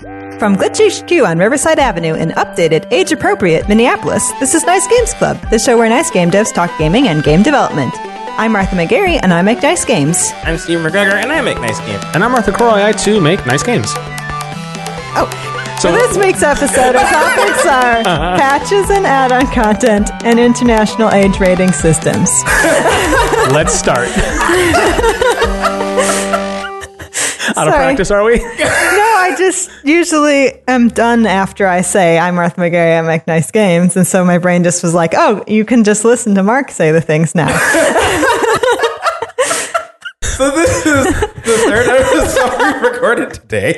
From Glitch HQ on Riverside Avenue in updated, age appropriate Minneapolis, this is Nice Games Club, the show where nice game devs talk gaming and game development. I'm Martha McGarry, and I make nice games. I'm Steve McGregor, and I make nice games. And I'm Arthur Croy. I too make nice games. Oh, so this week's episode, our topics are uh-huh. patches and add-on content and international age rating systems. Let's start. Out of practice, are we? No, I just usually am done after I say I'm Martha McGarry, I make nice games, and so my brain just was like, "Oh, you can just listen to Mark say the things now." So this is the third episode we recorded today,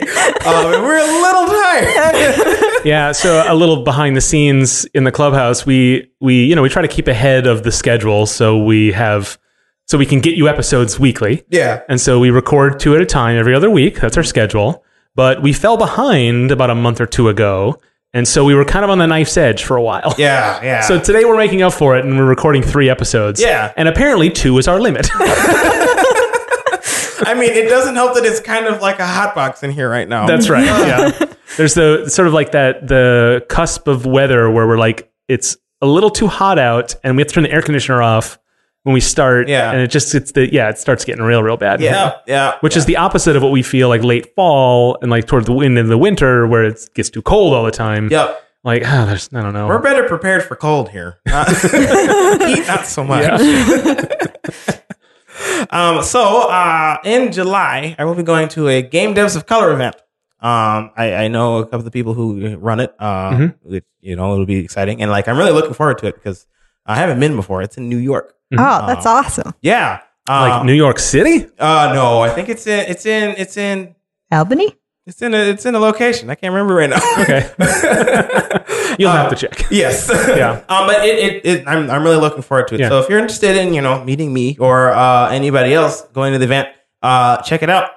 um, and we're a little tired. yeah. So a little behind the scenes in the clubhouse, we we you know we try to keep ahead of the schedule, so we have so we can get you episodes weekly. Yeah. And so we record two at a time every other week. That's our schedule. But we fell behind about a month or two ago. And so we were kind of on the knife's edge for a while. Yeah, yeah. So today we're making up for it and we're recording three episodes. Yeah. And apparently two is our limit. I mean, it doesn't help that it's kind of like a hot box in here right now. That's right. Yeah. There's the sort of like that the cusp of weather where we're like it's a little too hot out and we have to turn the air conditioner off when we start. Yeah. And it just it's the yeah, it starts getting real, real bad. Yeah, yeah. Which is the opposite of what we feel like late fall and like towards the wind in the winter where it gets too cold all the time. Yep. Like, ah, there's I don't know. We're better prepared for cold here. Not, not so much. um, so uh, in July, I will be going to a Game Devs of Color event. Um, I, I know a couple of the people who run it. Uh, Mm-hmm. which, you know, it'll be exciting, and like I'm really looking forward to it because I haven't been before. It's in New York. oh, that's awesome. Yeah. like Uh, New York City? uh, no, I think it's in. It's in. It's in. Albany? It's in a. It's in a location. I can't remember right now. Okay. You'll have to check. Yes. Yeah. um, but it, it, it I'm, I'm really looking forward to it. Yeah. So if you're interested in, you know, meeting me or uh, anybody else going to the event, uh, check it out.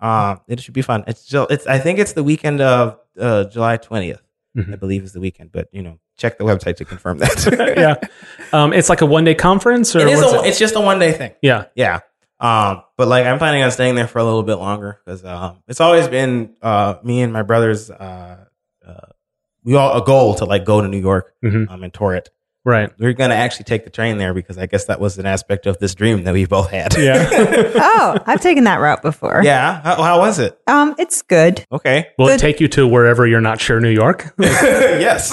Uh, it should be fun. It's Ju- it's I think it's the weekend of uh, July 20th. Mm-hmm. I believe is the weekend, but you know, check the website to confirm that. yeah. Um, it's like a one day conference or it is. A, it's just a one day thing. Yeah. Yeah. Um, but like I'm planning on staying there for a little bit longer because um, it's always been uh, me and my brothers. Uh, uh, we all a goal to like go to New York Mhm. um, and tour it. Right. We're gonna actually take the train there because I guess that was an aspect of this dream that we both had. Yeah. Oh, I've taken that route before. yeah. How, how was it? Um, it's good. Okay. Will Good. it take you to wherever you're not sure New York? yes.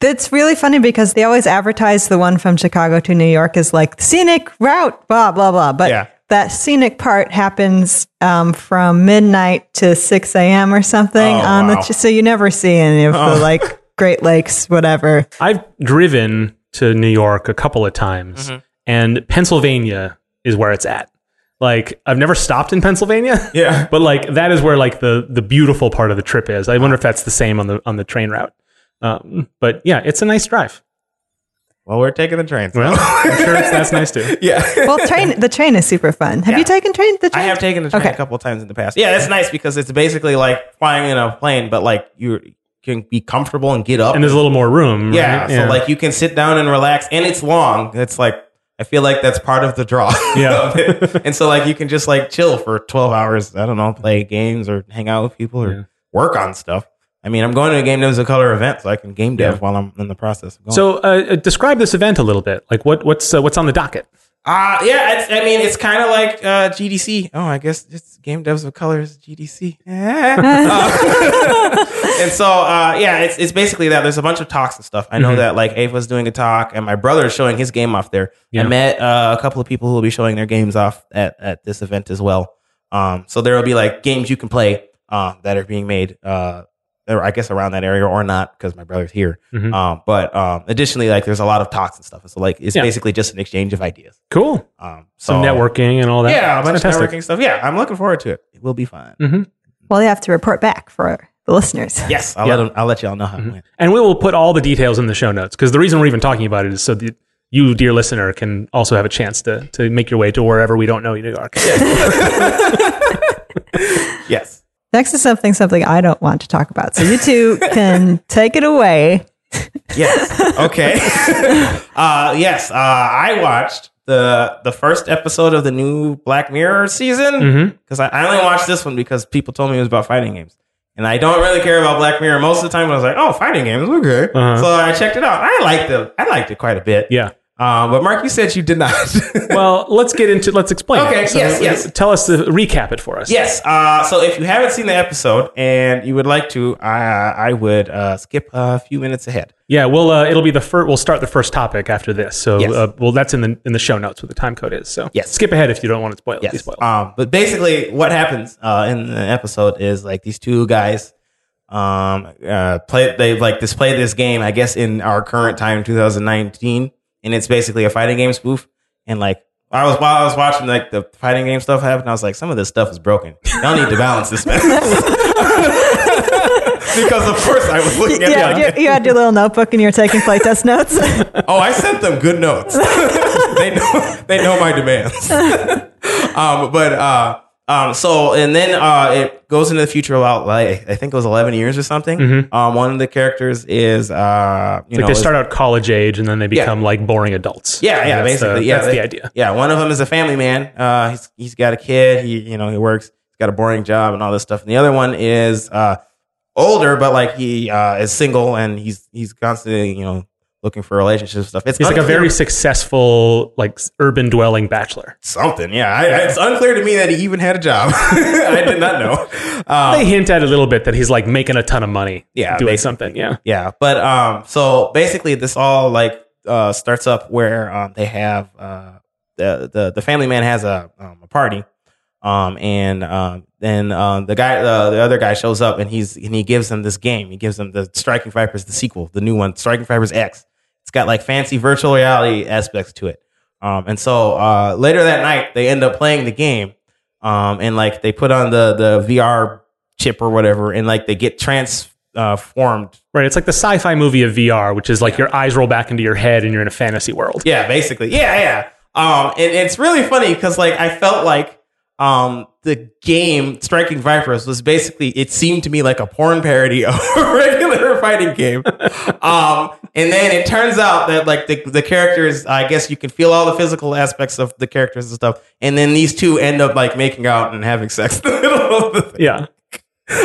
That's really funny because they always advertise the one from Chicago to New York as like scenic route, blah blah blah. But Yeah. that scenic part happens um, from midnight to six a.m. or something Oh, on wow. the. So you never see any of the like Great Lakes, whatever. I've driven to New York a couple of times, Mm-hmm. and Pennsylvania is where it's at. Like I've never stopped in Pennsylvania, Yeah. but like that is where like the the beautiful part of the trip is. I wonder if that's the same on the on the train route. Um, but yeah, it's a nice drive. Well, we're taking the train. so- Well, I'm sure it's, that's nice too. yeah. Well, train the train is super fun. Have Yeah. you taken train? The train? I have taken the train Okay. a couple of times in the past. Yeah, it's nice because it's basically like flying in a plane, but like you can be comfortable and get up. And there's a little more room. yeah, right? so like you can sit down and relax, and it's long. It's like I feel like that's part of the draw. Yeah. of it. and so like you can just like chill for twelve hours. I don't know, play games or hang out with people or Yeah. work on stuff. I mean, I'm going to a game devs of color event, so I can game dev Yeah. while I'm in the process of going. so uh, uh, describe this event a little bit. Like what what's uh, what's on the docket? Uh, yeah, it's, I mean, it's kind of like uh, GDC. Oh, I guess it's Game Devs of Colors GDC. And so, uh, yeah, it's, it's basically that. There's a bunch of talks and stuff. I know that like Ava's doing a talk, and my brother is showing his game off there. Yeah. I met uh, a couple of people who will be showing their games off at, at this event as well. Um, so there will be like games you can play uh, that are being made, uh, or I guess around that area or not because my brother's here. Mhm. Um, but um, additionally, like there's a lot of talks and stuff. So like it's Yeah. basically just an exchange of ideas. Cool. Um, so Some networking and all that. yeah, a bunch Fantastic. of networking stuff. Yeah, I'm looking forward to it. It will be fun. Mhm. Well, you have to report back for the listeners. Yes, I'll Yeah. let 'em- I'll let y'all know how it went. And we will put all the details in the show notes because the reason we're even talking about it is so that you, dear listener, can also have a chance to to make your way to wherever we don't know New York. Yes. Next is something something I don't want to talk about. So you two can take it away. Yes. Okay. uh, yes. Uh, I watched the the first episode of the new Black Mirror season because I, I only watched this one because people told me it was about fighting games. And I don't really care about Black Mirror most of the time. I was like, oh, fighting games, okay. Uh-huh. So I checked it out. I liked it. I liked it quite a bit. Yeah. Um, but Mark, you said you did not. Well, let's get into let's explain. Okay, it. yes, yes. Tell us to recap it for us. yes. Uh, so if you haven't seen the episode and you would like to, uh, I would uh, skip a few minutes ahead. Yeah, we'll uh, it'll be the first. We'll start the first topic after this. So, Yes. uh, well, that's in the in the show notes what the time code is. So, Yes. skip ahead if you don't want to spoil. Be Yes. spoiled. Um, but basically, what happens uh, in the episode is like these two guys um, uh, play. They like display this game. I guess in our current time, 2019, and it's basically a fighting game spoof. And like I was while I was watching like the fighting game stuff happen, I was like, some of this stuff is broken. Y'all need to balance this, because of course I was looking at Yeah, like, you, you had your little notebook and you're taking playtest notes. Oh, I sent them good notes. they know they know my demands. um, but uh, um, so and then uh, it goes into the future about like I think it was eleven years or something. Um, one of the characters is uh, you like know they start out college age and then they become like boring adults. yeah, yeah, That's the- basically, yeah, that's they- the idea. Yeah, one of them is a family man. Uh, he's he's got a kid. He you know he works. He's got a boring job and all this stuff. And the other one is uh, older, but like he uh, is single and he's he's constantly you know looking for relationships and stuff. It's He's like a very successful, like urban dwelling bachelor. something. Yeah, I, it's unclear to me that he even had a job. I did not know. Um, They hint at a little bit that he's like making a ton of money. Yeah, doing something. Yeah, yeah, but um, so basically, this all like uh starts up where um they have uh the the the family man has a um, a party. Um and um then um the guy uh, the other guy shows up and he's and he gives them this game. He gives them the Striking Vipers the sequel, the new one, Striking Vipers X. It's got like fancy virtual reality aspects to it. Um and so uh later that night they end up playing the game. Um and like they put on the the VR chip or whatever and like they get trans uh, formed right. It's like the sci-fi movie of VR, which is like your eyes roll back into your head and you're in a fantasy world. Yeah, basically. Yeah, yeah. Um, and it's really funny because like I felt like um the game Striking Vipers was basically it seemed to me like a porn parody of a fighting game. Um, and then it turns out that like the the characters, I guess you can feel all the physical aspects of the characters and stuff. And then these two end up like making out and having sex in the middle of the thing. Yeah,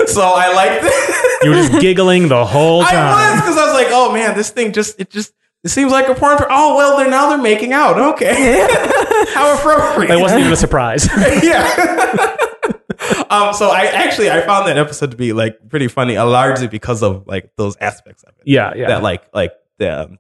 So I like that. you were just giggling the whole I time. was because I was like, oh man, this thing just it just it seems like a porn. For, oh well, they're now they're making out. Okay, how appropriate. It wasn't even a surprise. yeah. Um. So I actually I found that episode to be like pretty funny, uh, largely because of like those aspects of it. yeah, yeah. That like like the. Um,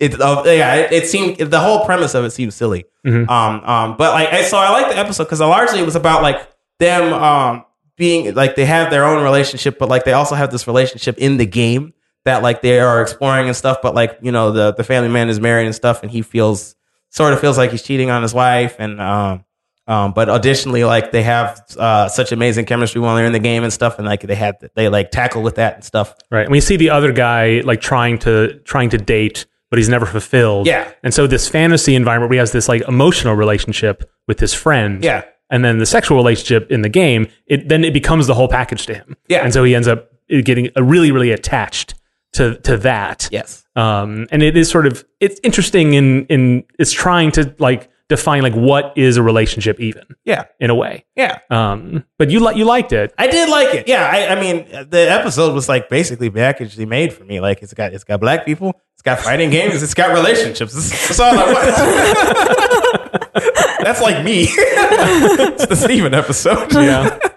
it, uh, yeah, it, it seemed the whole premise of it seemed silly. Mhm. Um, um, but like, I, so I like the episode because largely it was about like them, um, being like they have their own relationship, but like they also have this relationship in the game that like they are exploring and stuff. But like you know, the the family man is married and stuff, and he feels sort of feels like he's cheating on his wife, and um, um, but additionally, like they have uh such amazing chemistry while they're in the game and stuff, and like they had they like tackle with that and stuff. Right. And we see the other guy like trying to trying to date, but he's never fulfilled. Yeah. And so this fantasy environment where he has this like emotional relationship with his friend. Yeah. And then the sexual relationship in the game, it then it becomes the whole package to him. Yeah. And so he ends up getting really, really attached to to that. Yes. Um, and it is sort of it's interesting in in it's trying to like define like what is a relationship even Yeah. in a way. Yeah. Um, but you like you liked it. I did like it. Yeah, I, I mean, the episode was like basically packagely made for me. Like it's got it's got black people, it's got fighting games, it's got relationships. That's, that's all I want. that's like me. it's the Steven episode. Yeah.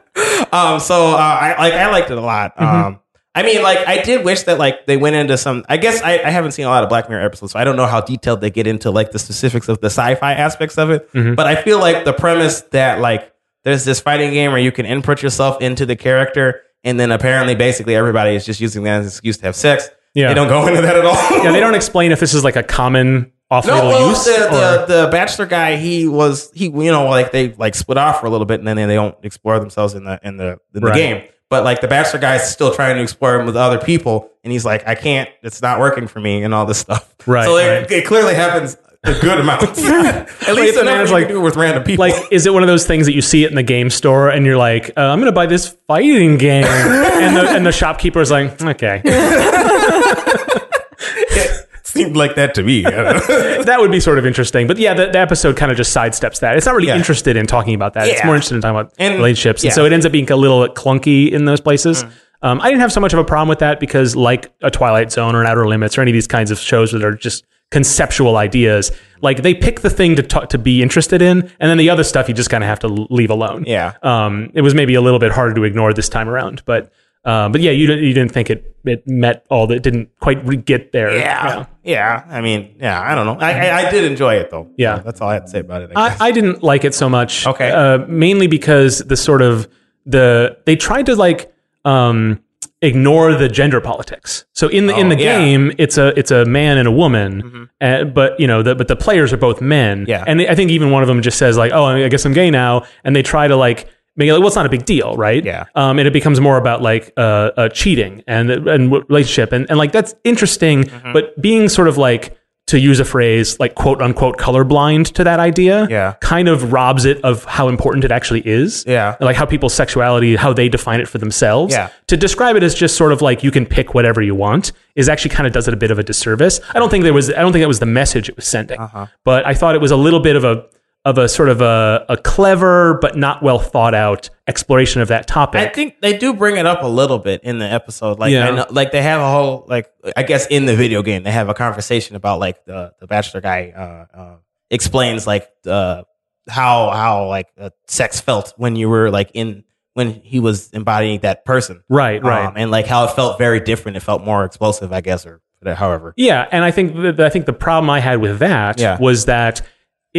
Um. So uh, I like I liked it a lot. Um. I mean, like I did wish that like they went into some. I guess I, I haven't seen a lot of Black Mirror episodes, so I don't know how detailed they get into like the specifics of the sci-fi aspects of it. Mm-hmm. But I feel like the premise that like there's this fighting game where you can input yourself into the character, and then apparently basically everybody is just using that as an excuse to have sex. Yeah. They don't go into that at all. yeah, they don't explain if this is like a common off-label No, well, use. the, the the bachelor guy, he was he you know like they like split off for a little bit, and then they don't explore themselves in the in the in the Right. game. But like the bachelor guy is still trying to explore him with other people, and he's like, I can't, it's not working for me, and all this stuff. Right, So it, right. it clearly happens a good amount. At least enough like- do with random people. like, is it one of those things that you see it in the game store and you're like, uh, I'm going to buy this fighting game, and the and the shopkeeper's like, okay, seemed like that to me. I don't know. that would be sort of interesting. But yeah, the, the episode kind of just sidesteps that. It's not really Yeah. interested in talking about that. It's more interested in talking about And- relationships. And yeah. so it ends up being a little clunky in those places. Um, I didn't have so much of a problem with that because, like a Twilight Zone or an Outer Limits or any of these kinds of shows that are just conceptual ideas, like they pick the thing to talk, to be interested in, and then the other stuff you just kind of have to leave alone. Yeah. Um, it was maybe a little bit harder to ignore this time around, but. Uh, but yeah, you didn't, you didn't think it, it met all that didn't quite re- get there. Yeah. Yeah. I mean, yeah, I don't know. I, I, I did enjoy it though. Yeah. So that's all I had to say about it. I. I, I didn't like it so much. Okay. Uh, mainly because the sort of the they tried to like um, ignore the gender politics. So in the in Oh, the yeah. game, it's a it's a man and a woman, uh, but you know, the, but the players are both men. Yeah. And I think even one of them just says like, "Oh, I guess I'm gay now," and they try to like. Make it like, well, it's not a big deal, right? Yeah. Um, and it becomes more about like uh, uh, cheating and and relationship and, and like that's interesting, Mm-hmm. but being sort of like to use a phrase like quote unquote colorblind to that idea, Yeah. kind of robs it of how important it actually is. Yeah. Like how people's sexuality, how they define it for themselves. Yeah. To describe it as just sort of like you can pick whatever you want is actually kind of does it a bit of a disservice. I don't think there was I don't think that was the message it was sending. Uh-huh. But I thought it was a little bit of a of a sort of a, a clever but not well thought out exploration of that topic. I think they do bring it up a little bit in the episode. Like, Yeah. I know, like they have a whole like I guess in the video game they have a conversation about like the the bachelor guy uh, uh, explains like uh, how how like uh, sex felt when you were like in when he was embodying that person, right, right. Um, and like how it felt very different. It felt more explosive, I guess, or however. Yeah, and I think the, I think the problem I had with that Yeah. was that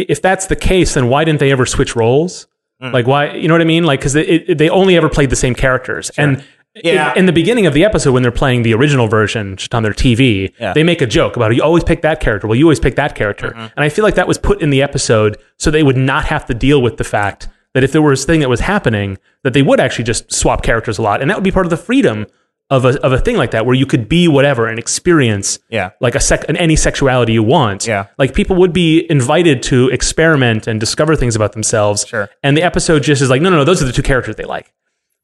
if that's the case, then why didn't they ever switch roles? Mm. Like why you know what I mean? Like because they only ever played the same characters, and Yeah. in, in the beginning of the episode when they're playing the original version just on their TV, Yeah. they make a joke about you always pick that character. Well, you always pick that character, Mm-hmm. and I feel like that was put in the episode so they would not have to deal with the fact that if there was a thing that was happening, that they would actually just swap characters a lot, and that would be part of the freedom. Of a, of a thing like that where you could be whatever and experience Yeah. like a sec an any sexuality you want. Yeah. Like people would be invited to experiment and discover things about themselves. Sure. And the episode just is like, no, no, no, those are the two characters they like.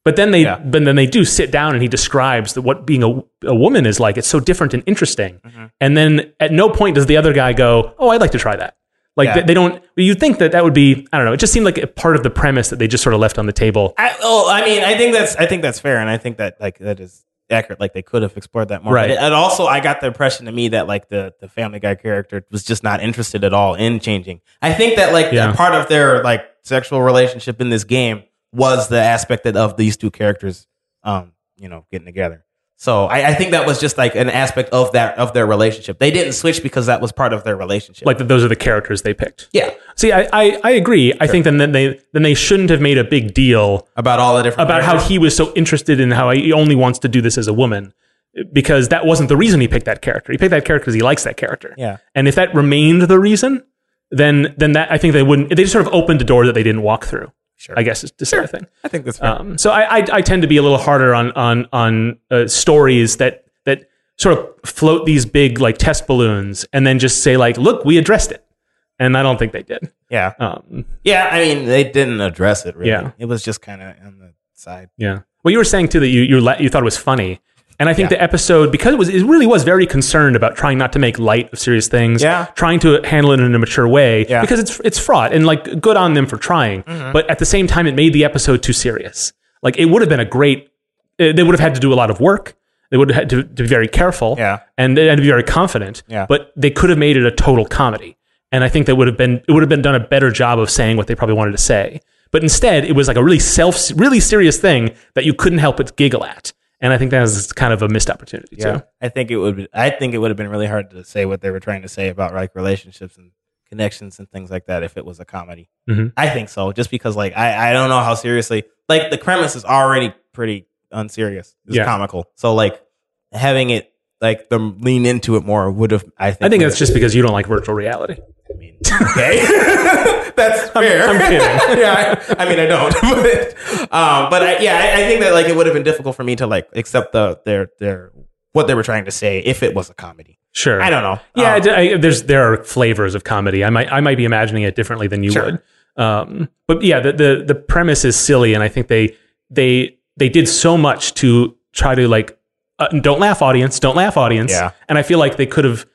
But then they, Yeah. but then they do sit down and he describes that what being a, a woman is like. It's so different and interesting. Mm-hmm. And then at no point does the other guy go, oh, I'd like to try that. Like Yeah. they, they don't. You'd think that that would be. I don't know. It just seemed like a part of the premise that they just sort of left on the table. I, oh, I mean, I think that's I think that's fair, and I think that like that is accurate. Like they could have explored that more. Right. But it- and also, I got the impression to me that like the the Family Guy character was just not interested at all in changing. I think that like Yeah. part of their like sexual relationship in this game was the aspect that of these two characters, um, you know, getting together. So I, I think that was just like an aspect of that of their relationship. They didn't switch because that was part of their relationship. Like those are the characters they picked. yeah, See, I, I, I agree. I think then, then they then they shouldn't have made a big deal about all the different about how he was so interested in how he only wants to do this as a woman because that wasn't the reason he picked that character. He picked that character because he likes that character. Yeah. And if that remained the reason, then then that I think they wouldn't. They just sort of opened a door that they didn't walk through. Sure. I guess is to say the thing. I think that's fair. Um, so I, I I tend to be a little harder on on on uh, stories that that sort of float these big like test balloons and then just say like, look, we addressed it. And I don't think they did. yeah. Um, Yeah, I mean, they didn't address it really. Yeah. It was just kind of on the side. Yeah. Well, you were saying too that you you, la- you thought it was funny, and I think Yeah. the episode because it was it really was very concerned about trying not to make light of serious things. Yeah. Trying to handle it in a mature way. Yeah. Because it's it's fraught and like good on them for trying, Mm-hmm. but at the same time, it made the episode too serious. Like it would have been a great. uh, They would have had to do a lot of work. They would have had to, to be very careful. Yeah. And and be very confident. Yeah. But they could have made it a total comedy. And I think that would have been it would have been done a better job of saying what they probably wanted to say. But instead, it was like a really self, really serious thing that you couldn't help but giggle at. And I think that was kind of a missed opportunity too. I think it would. Be, I think it would have been really hard to say what they were trying to say about like relationships and connections and things like that if it was a comedy. Mhm. I think so, just because like I I don't know how seriously like the premise is already pretty unserious. It's Yeah. comical. So like having it like them lean into it more would have. I think. I think that's just because you don't like virtual reality. Okay, that's fair. I'm kidding. yeah, I, I mean, I don't, but um, but I, yeah, I, I think that like it would have been difficult for me to like accept the their their what they were trying to say if it was a comedy. Sure. I don't know. Yeah, Um, I- there's there are flavors of comedy. I might I might be imagining it differently than you Sure. would. Um, but yeah, the, the the premise is silly, and I think they they they did so much to try to like uh, don't laugh, audience, don't laugh, audience. Yeah. And I feel like they could have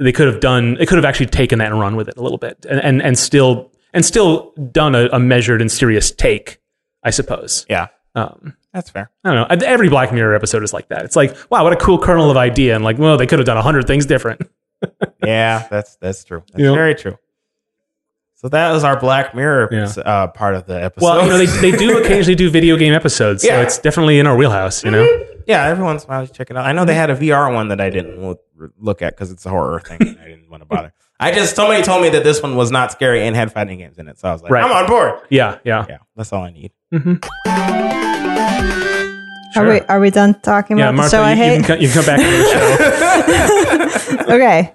they could have done. They could have actually taken that and run with it a little bit, and and, and still and still done a, a measured and serious take. I suppose. Yeah, Um, that's fair. I don't know. Every Black Mirror episode is like that. It's like, wow, what a cool kernel of idea, and like, well, they could have done a hundred things different. Yeah, that's that's true. That's Yep. very true. So that was our Black Mirror Yeah. uh, part of the episode. Well, you know, they, they do occasionally do video game episodes, so Yeah. it's definitely in our wheelhouse. You know, yeah, every once in a while you check it out. I know they had a VR one that I didn't look, look at because it's a horror thing. I didn't want to bother. I just somebody told me that this one was not scary and had fighting games in it, so I was like, Right. I'm on board. yeah, yeah, Yeah, that's all I need. mm-hmm Are we are we done talking yeah. about Martha, the show I you, you, hate? can, co- you can come back to the show. okay,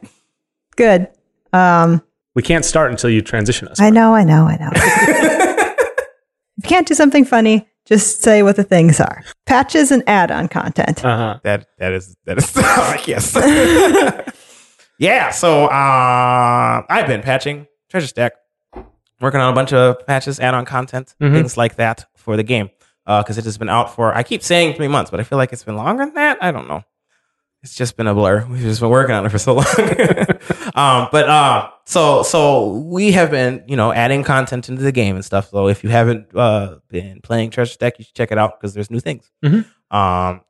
good. Um, We can't start until you transition us. I know, I know, I know. if you can't do something funny, just say what the things are. Patches and add-on content. Uh-huh. That that is that is yes. yeah. So uh, I've been patching Treasure Stack, working on a bunch of patches, add-on content, Mhm. things like that for the game because it has been out for I keep saying three months, but I feel like it's been longer than that. I don't know. It's just been a blur. We've just been working on it for so long. um, but uh, so so we have been you know adding content into the game and stuff. So if you haven't uh, been playing Treasure Stack, you should check it out because there's new things. Mhm. Um,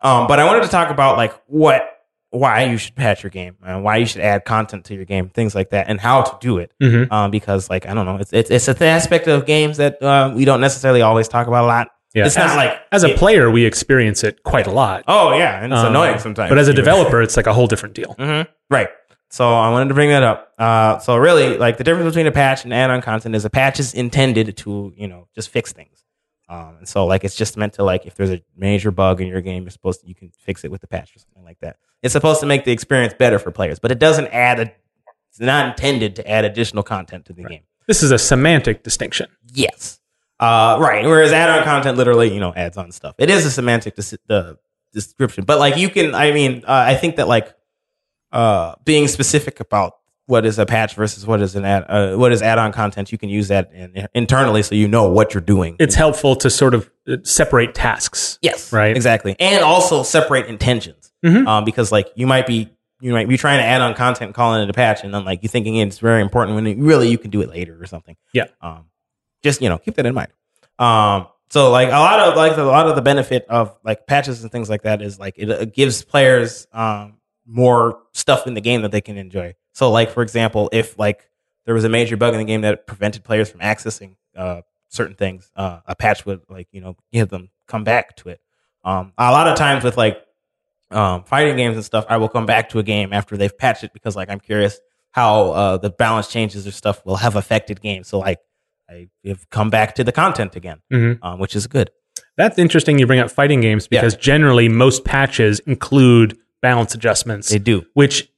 um, but I wanted to talk about like what, why you should patch your game, and why you should add content to your game, things like that, and how to do it. Mhm. Um, because like I don't know, it's it's it's an aspect of games that uh, we don't necessarily always talk about a lot. Yeah. It's as, not like as a it- player, we experience it quite a lot. Oh yeah, and it's Um, annoying sometimes. But as a developer, it's like a whole different deal. hmm Right. So I wanted to bring that up. Uh, so really, like the difference between a patch and add-on content is a patch is intended to, you know, just fix things. Um, and so like it's just meant to like if there's a major bug in your game, you're supposed to you can fix it with the patch or something like that. It's supposed to make the experience better for players, but it doesn't add a. It's not intended to add additional content to the game. This is a semantic distinction. Yes. Uh, right. Whereas add-on content literally, you know, adds on stuff. It is a semantic dis- the description, but like you can, I mean, uh, I think that like uh, being specific about what is a patch versus what is an add, uh, what is add-on content, you can use that in, internally so you know what you're doing. It's helpful to sort of uh, separate tasks. yes, Right. exactly, and also separate intentions Mhm. um, because like you might be. You might be trying to add on content calling it a patch, and then like you're thinking it's very important when it, really you can do it later or something. Yeah. Um, just you know keep that in mind. Um, so like a lot of like a lot of the benefit of like patches and things like that is like it, it gives players um more stuff in the game that they can enjoy. So like for example, if like there was a major bug in the game that prevented players from accessing uh certain things, uh, a patch would like you know give them come back to it. Um, a lot of times with like um, fighting games and stuff, I will come back to a game after they've patched it because like I'm curious how uh, the balance changes or stuff will have affected games. So like I have come back to the content again, Mhm. um, which is good. That's interesting you bring up fighting games Yeah. because generally most patches include balance adjustments, They do. which,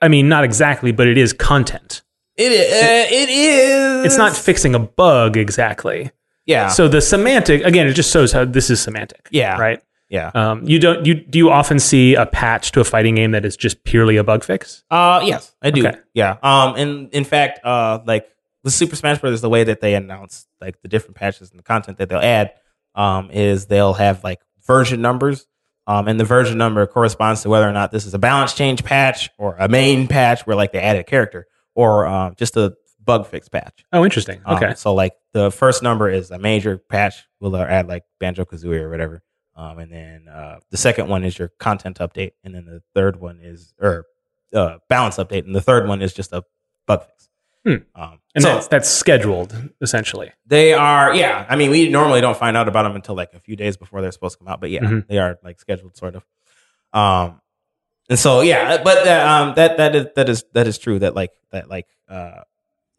I mean, not exactly, but it is content. It is. Uh, it is. It's not fixing a bug exactly. Yeah. So the semantic, again, it just shows how this is semantic. Yeah. Right. yeah. Um, you don't you do you often see a patch to a fighting game that is just purely a bug fix? Uh, yes, I do. Okay. Yeah. Um, and in fact, uh, like with Super Smash Brothers, the way that they announce like the different patches and the content that they'll add, um, is they'll have like version numbers. Um, and the version number corresponds to whether or not this is a balance change patch or a main patch where like they added a character or um, just a bug fix patch. Oh, interesting. Um, Okay. so like the first number is a major patch. We'll add like Banjo Kazooie or whatever. Um, and then uh, the second one is your content update, and then the third one is or uh, balance update, and the third one is just a bug fix. Hmm. Um, and so that's that's scheduled essentially. they are, yeah. I mean, we normally don't find out about them until like a few days before they're supposed to come out, but yeah, Mhm. they are like scheduled, sort of. Um, and so yeah, but that, um, that that is that is that is true. That like that like uh,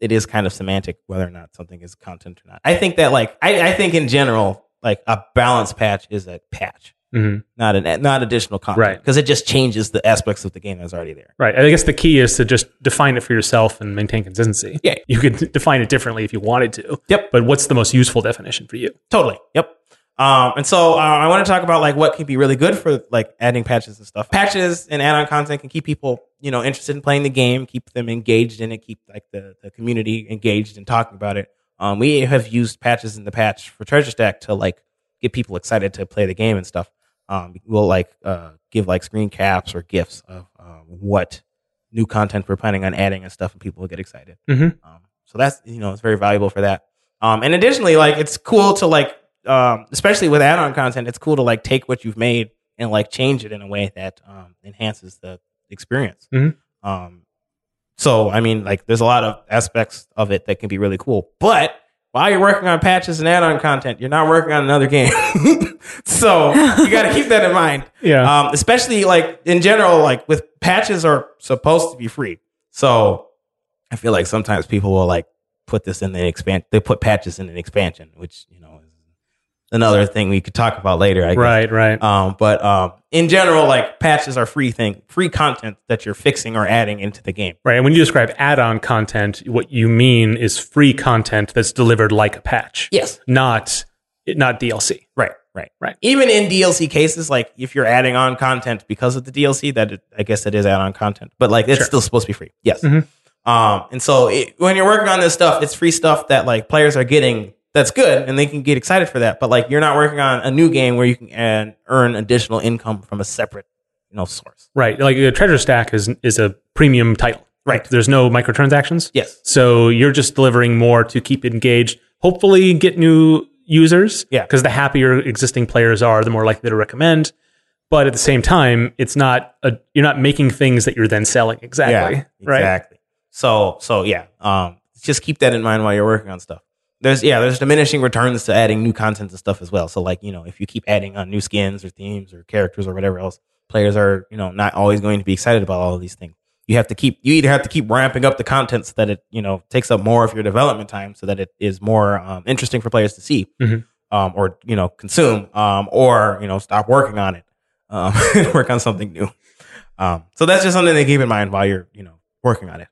it is kind of semantic whether or not something is content or not. I think that like I, I think in general, like a balance patch is a patch, Mhm. not an not additional content, Right. Because it just changes the aspects of the game that's already there. Right. I guess the key is to just define it for yourself and maintain consistency. Yeah. You could define it differently if you wanted to. Yep. But what's the most useful definition for you? Totally. Yep. Um, and so uh, I want to talk about like what can be really good for like adding patches and stuff. Patches and add-on content can keep people, you know, interested in playing the game, keep them engaged in it, keep like the, the community engaged in talking about it. Um, we have used patches in the patch for Treasure Stack to like get people excited to play the game and stuff. Um, we'll like uh, give like screen caps or gifs of um, what new content we're planning on adding and stuff, and people will get excited. Mhm. Um, so that's you know it's very valuable for that. Um, and additionally, like it's cool to like, um, especially with add-on content, it's cool to like take what you've made and like change it in a way that um, enhances the experience. Mhm. Um, so I mean, like, there's a lot of aspects of it that can be really cool, but while you're working on patches and add-on content, you're not working on another game. so you got to keep that in mind. Yeah. Um, especially like in general, like with patches are supposed to be free. So I feel like sometimes people will like put this in the expand. They put patches in an expansion, which you know another thing we could talk about later. I guess. right. Right. Um, but um, in general, like patches are free thing, free content that you're fixing or adding into the game. Right. And when you describe add-on content, what you mean is free content that's delivered like a patch. Yes. Not not DLC. Right. Right. Right. Even in DLC cases, like if you're adding on content because of the DLC, that it, I guess it is add-on content, but like it's Sure. still supposed to be free. Yes. Mhm. Um, and so it, when you're working on this stuff, it's free stuff that like players are getting. That's good, and they can get excited for that. But like you're not working on a new game where you can uh, earn additional income from a separate, you know, source. Right. Like a treasure stack is is a premium title. Right. There's no microtransactions. Yes. So you're just delivering more to keep engaged. Hopefully, get new users. Yeah. Because the happier existing players are, the more likely to recommend. But at the same time, it's not a you're not making things that you're then selling. Exactly. Right. Exactly. So so yeah. Um, just keep that in mind while you're working on stuff. There's yeah, there's diminishing returns to adding new content and stuff as well. So like you know, if you keep adding on new skins or themes or characters or whatever else, players are you know not always going to be excited about all of these things. You have to keep you either have to keep ramping up the content so that it you know takes up more of your development time so that it is more um, interesting for players to see Mhm. um, or you know consume um, or you know stop working on it um, and work on something new. Um, so that's just something to keep in mind while you're you know working on it.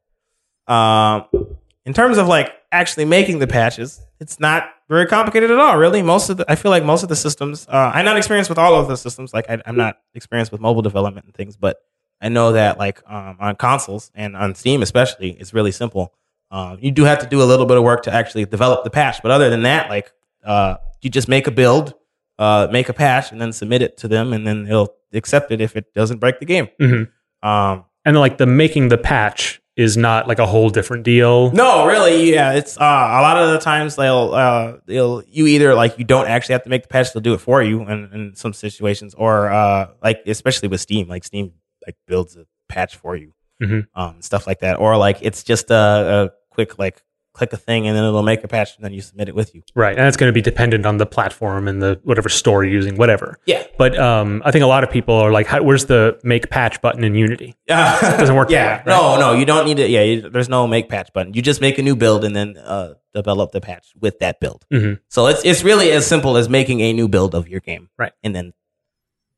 In terms of like actually making the patches, it's not very complicated at all. Really, most of the I feel like most of the systems. Uh, I'm not experienced with all of the systems. Like I, I'm not experienced with mobile development and things, but I know that like um, on consoles and on Steam especially, it's really simple. Um, you do have to do a little bit of work to actually develop the patch, but other than that, like uh, you just make a build, uh, make a patch, and then submit it to them, and then they'll accept it if it doesn't break the game. Mhm. Um, And like the making the patch is not like a whole different deal. No, really, yeah. It's uh, a lot of the times they'll uh, they'll you either like you don't actually have to make the patch; they'll do it for you in, in some situations, or uh, like especially with Steam, like Steam like builds a patch for you, Mhm. um, stuff like that, or like it's just a, a quick like click a thing and then it'll make a patch and then you submit it with you. Right. And that's going to be dependent on the platform and the whatever store you're using, whatever. Yeah, But um, I think a lot of people are like, How, "Where's the make patch button in Unity?" doesn't work Yeah, way, right? no, no, you don't need it. Yeah, you, there's no make patch button. You just make a new build and then uh, develop the patch with that build. Mhm. So it's it's really as simple as making a new build of your game, Right. And then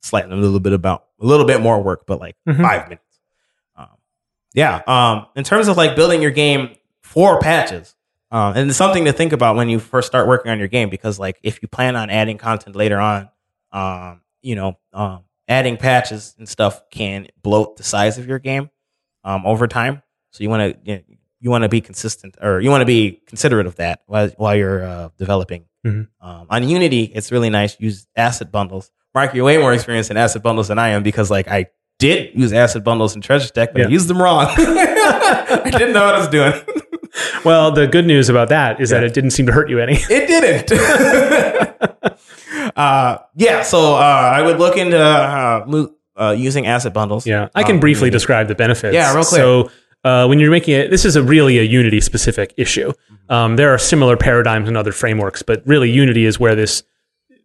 slightly a little bit about a little bit more work, but like Mhm. five minutes. Um, yeah. Um, in terms of like building your game for patches, um, and it's something to think about when you first start working on your game because like if you plan on adding content later on, um, you know, um, adding patches and stuff can bloat the size of your game um, over time. So you want to you, you want to be consistent or you want to be considerate of that while while you're uh, developing. Mhm. Um, on Unity, it's really nice. Use asset bundles. Mark, you're way more experienced in asset bundles than I am because like I did use asset bundles in Treasure Stack, but I used them wrong. I didn't know what I was doing. Well, the good news about that is that it didn't seem to hurt you any. It didn't. uh, yeah, so uh, I would look into uh, uh, using asset bundles. Yeah, I can Um, briefly Unity. describe the benefits. Yeah, real quick. So, uh, when you're making it, this is a really a Unity specific issue. Mm-hmm. Um, there are similar paradigms in other frameworks, but really Unity is where this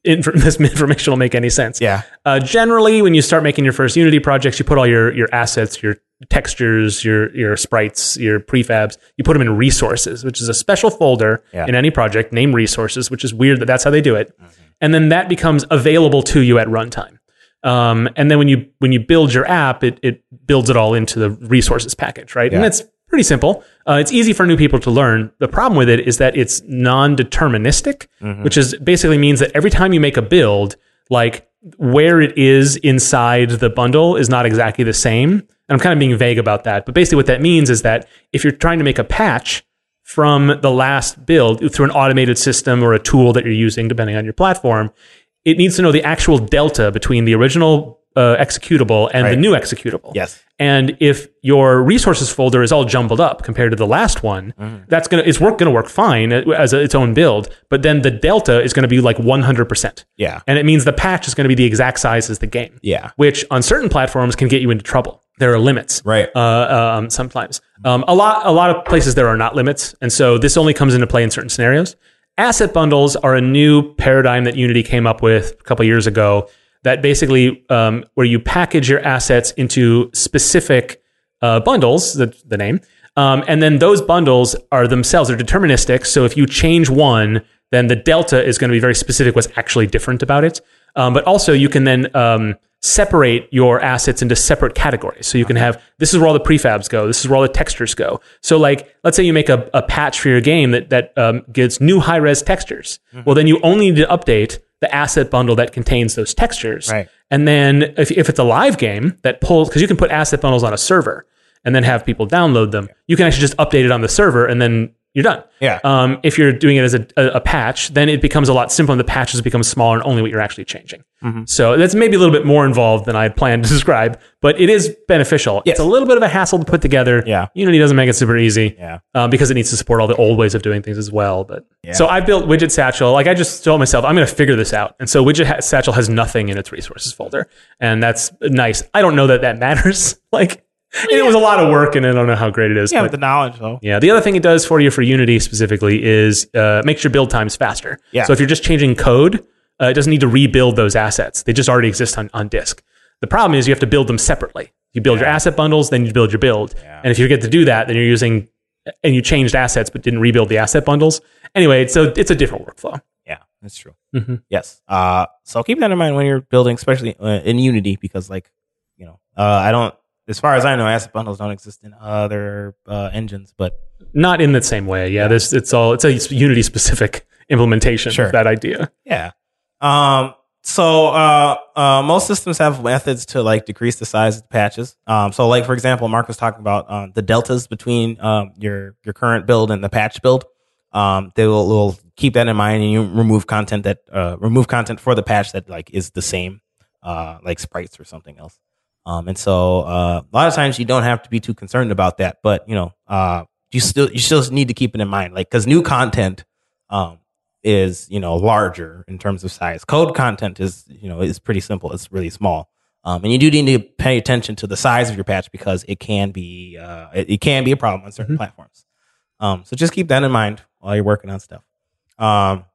inf- this information will make any sense. Yeah. Uh, generally, when you start making your first Unity projects, you put all your your assets, your textures, your your sprites, your prefabs, you put them in resources, which is a special folder Yeah. in any project named resources, which is weird that that's how they do it. And then that becomes available to you at runtime. Um, and then when you when you build your app, it it builds it all into the resources package, right? And Yeah. it's pretty simple. Uh, it's easy for new people to learn. The problem with it is that it's non-deterministic, which is basically means that every time you make a build, like where it is inside the bundle is not exactly the same. And I'm kind of being vague about that, but basically what that means is that if you're trying to make a patch from the last build through an automated system or a tool that you're using, depending on your platform, it needs to know the actual delta between the original uh, executable and the new executable. Yes. And if your resources folder is all jumbled up compared to the last one, Mm-hmm. that's gonna it's work gonna work fine as a, its own build. But then the delta is gonna be like 100 percent, Yeah. and it means the patch is gonna be the exact size as the game. Yeah. Which on certain platforms can get you into trouble. There are limits, Right. Uh, um, sometimes um, a lot a lot of places there are not limits, and so this only comes into play in certain scenarios. Asset bundles are a new paradigm that Unity came up with a couple years ago. That basically um, where you package your assets into specific uh, bundles, the, the name, um, and then those bundles are themselves are deterministic. So if you change one, then the delta is going to be very specific. What's actually different about it, um, but also you can then um, separate your assets into separate categories. So you can have this is where all the prefabs go. This is where all the textures go. So like let's say you make a, a patch for your game that that um, gets new high res textures. Well, then you only need to update the asset bundle that contains those textures. Right. And then if, if it's a live game that pulls, because you can put asset bundles on a server and then have people download them, you can actually just update it on the server and then you're done. Yeah. Um, if you're doing it as a, a, a patch, then it becomes a lot simpler and the patches become smaller and only what you're actually changing. Mm-hmm. So that's maybe a little bit more involved than I had planned to describe, but it is beneficial. Yes. It's a little bit of a hassle to put together. Yeah. Unity doesn't make it super easy Yeah. um, because it needs to support all the old ways of doing things as well. But so I built Widget Satchel. Like I just told myself, I'm going to figure this out. And so Widget ha- Satchel has nothing in its resources folder, and that's nice. I don't know that that matters. like it was a lot of work, and I don't know how great it is. Yeah, but the knowledge though. yeah, the other thing it does for you for Unity specifically is uh, makes your build times faster. Yeah. So if you're just changing code, uh, it doesn't need to rebuild those assets. They just already exist on, on disk. The problem is you have to build them separately. You build your asset bundles, then you build your build. Yeah. And if you forget to do that, then you're using and you changed assets but didn't rebuild the asset bundles. Anyway, so it's a different workflow. Yeah, that's true. Mhm. Yes. Uh, so keep that in mind when you're building, especially uh, in Unity, because like, you know, uh, I don't, as far as I know, asset bundles don't exist in other uh, engines, but Not in the same way. Yeah, this it's all it's a Unity specific implementation Sure. of that idea. yeah. Um, so uh, uh, most systems have methods to like decrease the size of the patches. Um, so like for example, Mark was talking about um, the deltas between um, your your current build and the patch build. Um, they will, will keep that in mind, and you remove content that uh, remove content for the patch that like is the same, uh, like sprites or something else. Um, and so uh, a lot of times you don't have to be too concerned about that, but you know, uh, you still you still need to keep it in mind, like because new content um, is you know larger in terms of size. Code content is you know is pretty simple. It's really small, um, and you do need to pay attention to the size of your patch because it can be uh, it, it can be a problem on certain platforms. Um, so just keep that in mind while you're working on stuff. Um,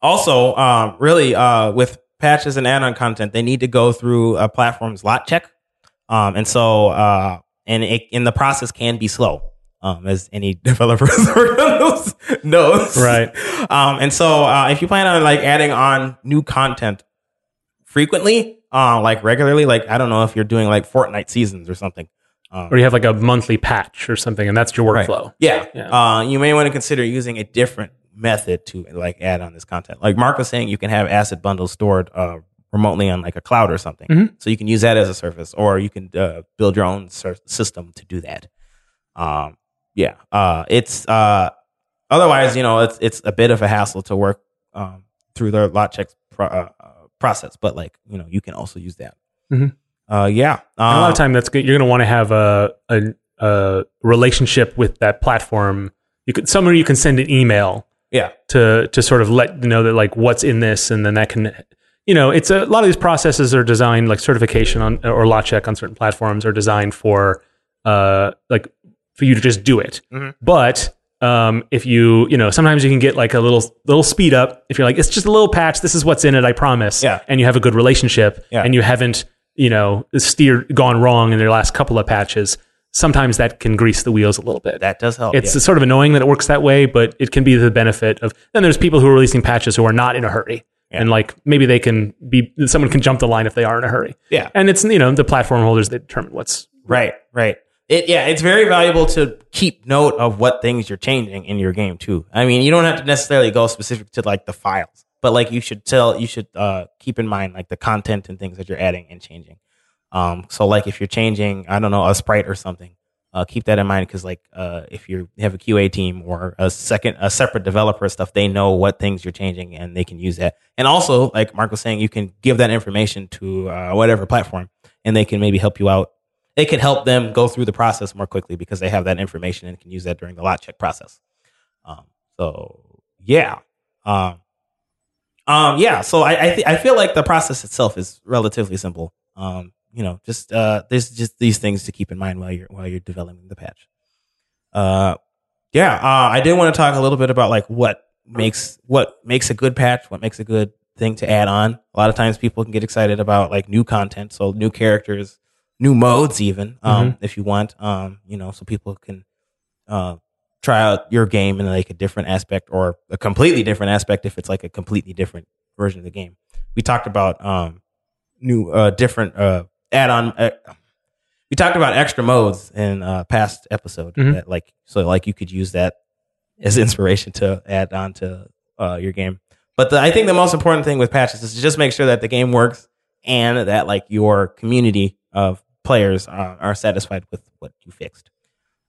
also, um, really, uh, with patches and add-on content, they need to go through a platform's lot check. Um, and so, uh, and it, and the process can be slow, um, as any developer knows. knows. Right. Um, and so, uh, if you plan on like adding on new content frequently, uh, like regularly, like I don't know if you're doing like Fortnite seasons or something. Um, Or you have like a monthly patch or something, and that's your Right. workflow. yeah. Yeah. Uh, you may want to consider using a different method to like add on this content. Like Mark was saying, you can have asset bundles stored uh, remotely on like a cloud or something. Mhm. So you can use that as a service, or you can uh, build your own ser- system to do that. Um, yeah. Uh, it's uh, otherwise, you know, it's it's a bit of a hassle to work um, through the lot checks pro- uh, uh, process, but like you know, you can also use that. Mhm. Uh, yeah. A lot Um, of time that's good. You're going to want to have a, a, a relationship with that platform. You could somewhere you can send an email yeah. to to sort of let you know that like what's in this, and then that can, you know, it's a, a lot of these processes are designed like certification on or lot check on certain platforms are designed for uh like for you to just do it. Mhm. But um, if you you know sometimes you can get like a little little speed up if you're like it's just a little patch. This is what's in it. I promise. Yeah. And you have a good relationship. Yeah. And you haven't you know steered gone wrong in their last couple of patches. Sometimes that can grease the wheels a little bit That does help. it's yeah. sort of annoying that it works that way, but it can be the benefit of. Then there's people who are releasing patches who are not in a hurry, Yeah. and like maybe they can be someone can jump the line if they are in a hurry. Yeah. and it's you know the platform holders that determine what's Right, right. It yeah, it's very valuable to keep note of what things you're changing in your game too. I mean, you don't have to necessarily go specific to like the files, but like you should tell you should uh keep in mind like the content and things that you're adding and changing. Um so like if you're changing, I don't know, a sprite or something, uh, keep that in mind because like uh, if you have a QA team or a second a separate developer stuff, they know what things you're changing and they can use that. And also, like Mark was saying, you can give that information to uh, whatever platform, and they can maybe help you out. It can help them go through the process more quickly because they have that information and can use that during the lot check process. Um, so yeah, um, um, yeah. So I I, th- I feel like the process itself is relatively simple. Um, you know, just uh, there's just these things to keep in mind while you're while you're developing the patch. Uh, yeah. Uh, I did want to talk a little bit about like what makes what makes a good patch, what makes a good thing to add on. A lot of times people can get excited about like new content, so new characters, new modes, even um, if you want. Um, you know, so people can uh, try out your game in like a different aspect or a completely different aspect if it's like a completely different version of the game. We talked about um, new uh, different uh, add-on. Uh, we talked about extra modes in uh, past episode. Mhm. That, like so, like you could use that as inspiration to add on to uh, your game. But the, I think the most important thing with patches is to just make sure that the game works and that like your community of players are, are satisfied with what you fixed.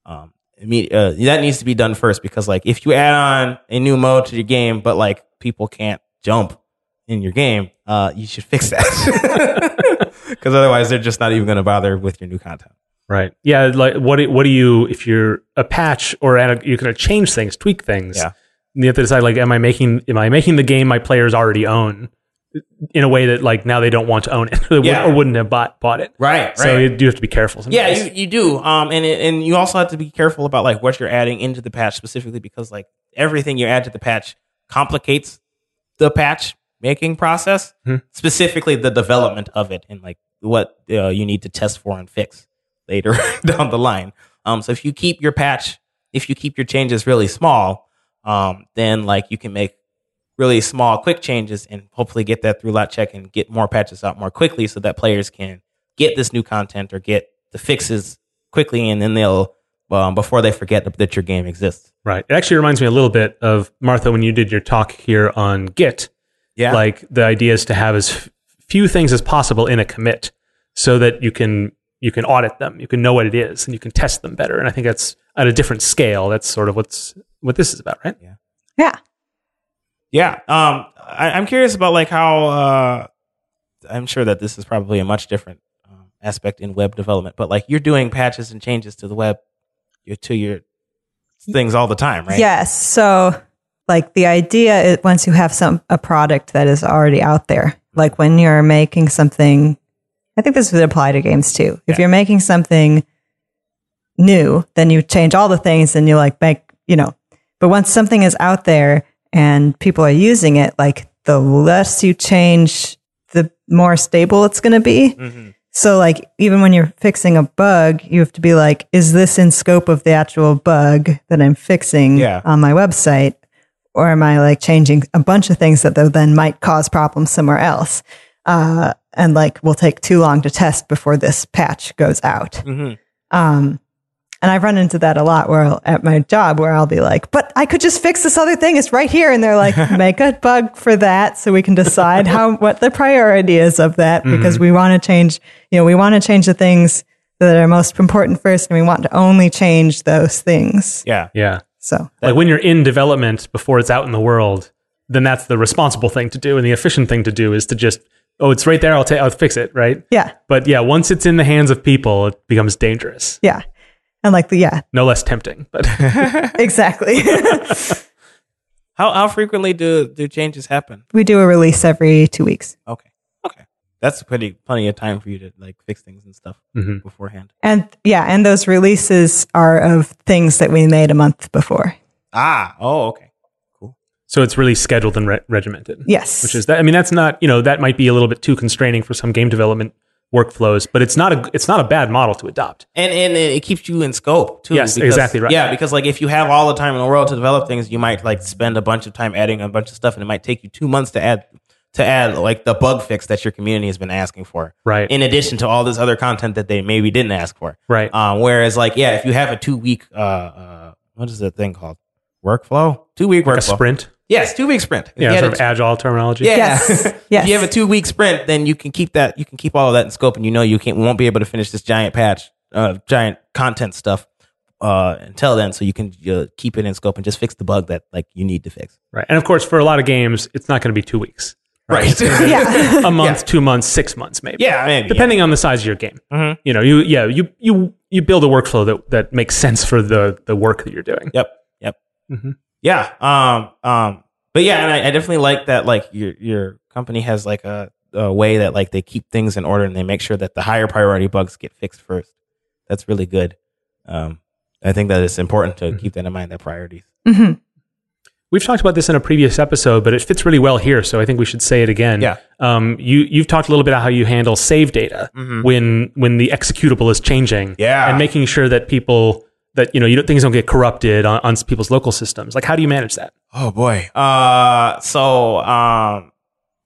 Um, uh, that needs to be done first because like if you add on a new mode to your game, but like people can't jump in your game, uh, you should fix that because otherwise they're just not even going to bother with your new content. Right. Yeah. Like what? do- What do you if you're a patch or a, you're going to change things, tweak things? Yeah. You have to decide like, am I making am I making the game my players already own in a way that like now they don't want to own it or, Yeah. or wouldn't have bought bought it. Right. So you do have to be careful. Yeah, you, you do. Um, and it, and you also have to be careful about like what you're adding into the patch specifically because like everything you add to the patch complicates the patch making process, Hmm. specifically the development of it and like what uh, you need to test for and fix later down the line. Um, so if you keep your patch, if you keep your changes really small, um, then like you can make really small, quick changes and hopefully get that through lot check and get more patches out more quickly so that players can get this new content or get the fixes quickly and then they'll um, before they forget that your game exists. Right. It actually reminds me a little bit of Martha when you did your talk here on Git. Yeah. Like the idea is to have as f- few things as possible in a commit so that you can you can audit them, you can know what it is, and you can test them better. And I think that's at a different scale. That's sort of what's what this is about, right? Yeah. Yeah. Um, I, I'm curious about like how. Uh, I'm sure that this is probably a much different um, aspect in web development, but like you're doing patches and changes to the web, your to your things all the time, right? Yes. So, like the idea is once you have some a product that is already out there, like when you're making something, I think this would apply to games too. If Yeah. you're making something new, then you change all the things and you like make, you know, but once something is out there and people are using it, like the less you change, the more stable it's going to be. hmm So, like, even when you're fixing a bug, you have to be like, is this in scope of the actual bug that I'm fixing Yeah. on my website? Or am I like changing a bunch of things that though then might cause problems somewhere else? Uh, and like will take too long to test before this patch goes out. hmm Um, and I've run into that a lot where I'll, at my job where I'll be like, but I could just fix this other thing. It's right here. And they're like, make a bug for that so we can decide how, what the priority is of that because we want to change, you know, we want to change the things that are most important first and we want to only change those things. Yeah. Yeah. So like when you're in development before it's out in the world, then that's the responsible thing to do, and the efficient thing to do is to just oh, it's right there. I'll take. I'll fix it. Right. yeah, But yeah, once it's in the hands of people, it becomes dangerous. yeah. And like the, yeah, No less tempting, but exactly. How how frequently do do changes happen? we do a release every two weeks. Okay. Okay. That's pretty plenty of time for you to like fix things and stuff Mhm. beforehand. And yeah, and those releases are of things that we made a month before. Ah. Oh. Okay. Cool. So it's really scheduled and re- regimented. Yes. Which is that? I mean, that's not you know that might be a little bit too constraining for some game development workflows, but it's not a it's not a bad model to adopt. And and it keeps you in scope too. Yes, exactly right. Yeah, because like if you have all the time in the world to develop things, you might like spend a bunch of time adding a bunch of stuff, and it might take you two months to add to add like the bug fix that your community has been asking for. Right. In addition to all this other content that they maybe didn't ask for. Right. Um, whereas like yeah, if you have a two week uh uh what is that thing called workflow? Two week Like a workflow. sprint. Yes, two week sprint. If Yeah, sort a of agile terminology. yeah. Yes. if you have a two week sprint, then you can keep that. You can keep all of that in scope, and you know you can't won't be able to finish this giant patch, uh, giant content stuff uh, until then, so you can uh, keep it in scope and just fix the bug that like you need to fix. Right. And of course, for a lot of games, it's not going to be two weeks. Right. Yeah. A month, two months, six months, maybe. yeah. Maybe, Depending on the size of your game. Mhm. You know, you yeah, you you you build a workflow that that makes sense for the the work that you're doing. Yep. Yep. Mhm. Yeah. Um. Um. But yeah, and I, I definitely like that. Like your your company has like a, a way that like they keep things in order and they make sure that the higher priority bugs get fixed first. That's really good. Um. I think that it's important to keep that in mind. That priorities. We've talked about this in a previous episode, but it fits really well here, so I think we should say it again. Yeah. Um, you you've talked a little bit about how you handle save data when when the executable is changing. Yeah. And making sure that people that you know you don't, things don't get corrupted on, on people's local systems. Like, how do you manage that? Oh boy. Uh. So. Um.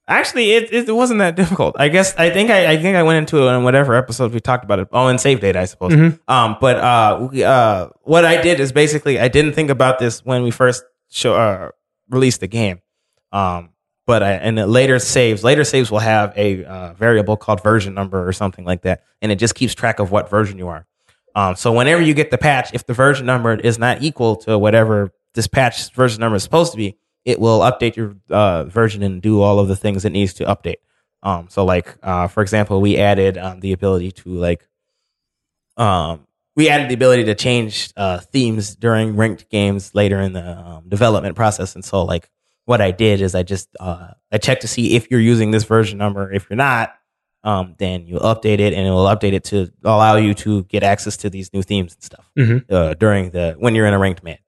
Actually, it, it wasn't that difficult. I guess I think I, I think I went into it in whatever episode we talked about it. Oh, in save data, I suppose. Um, but uh, we, uh, what I did is basically I didn't think about this when we first show uh, released the game. Um, but I, and later saves, later saves will have a uh, variable called version number or something like that, and it just keeps track of what version you are. Um, so whenever you get the patch, if the version number is not equal to whatever this patch version number is supposed to be, it will update your uh, version and do all of the things it needs to update. Um, so like, uh, for example, we added um, the ability to like, um, we added the ability to change uh, themes during ranked games later in the um, development process. And so like, what I did is I just uh, I checked to see if you're using this version number. If you're not, um, then you update it, and it will update it to allow you to get access to these new themes and stuff Mhm. uh, during the when you're in a ranked match.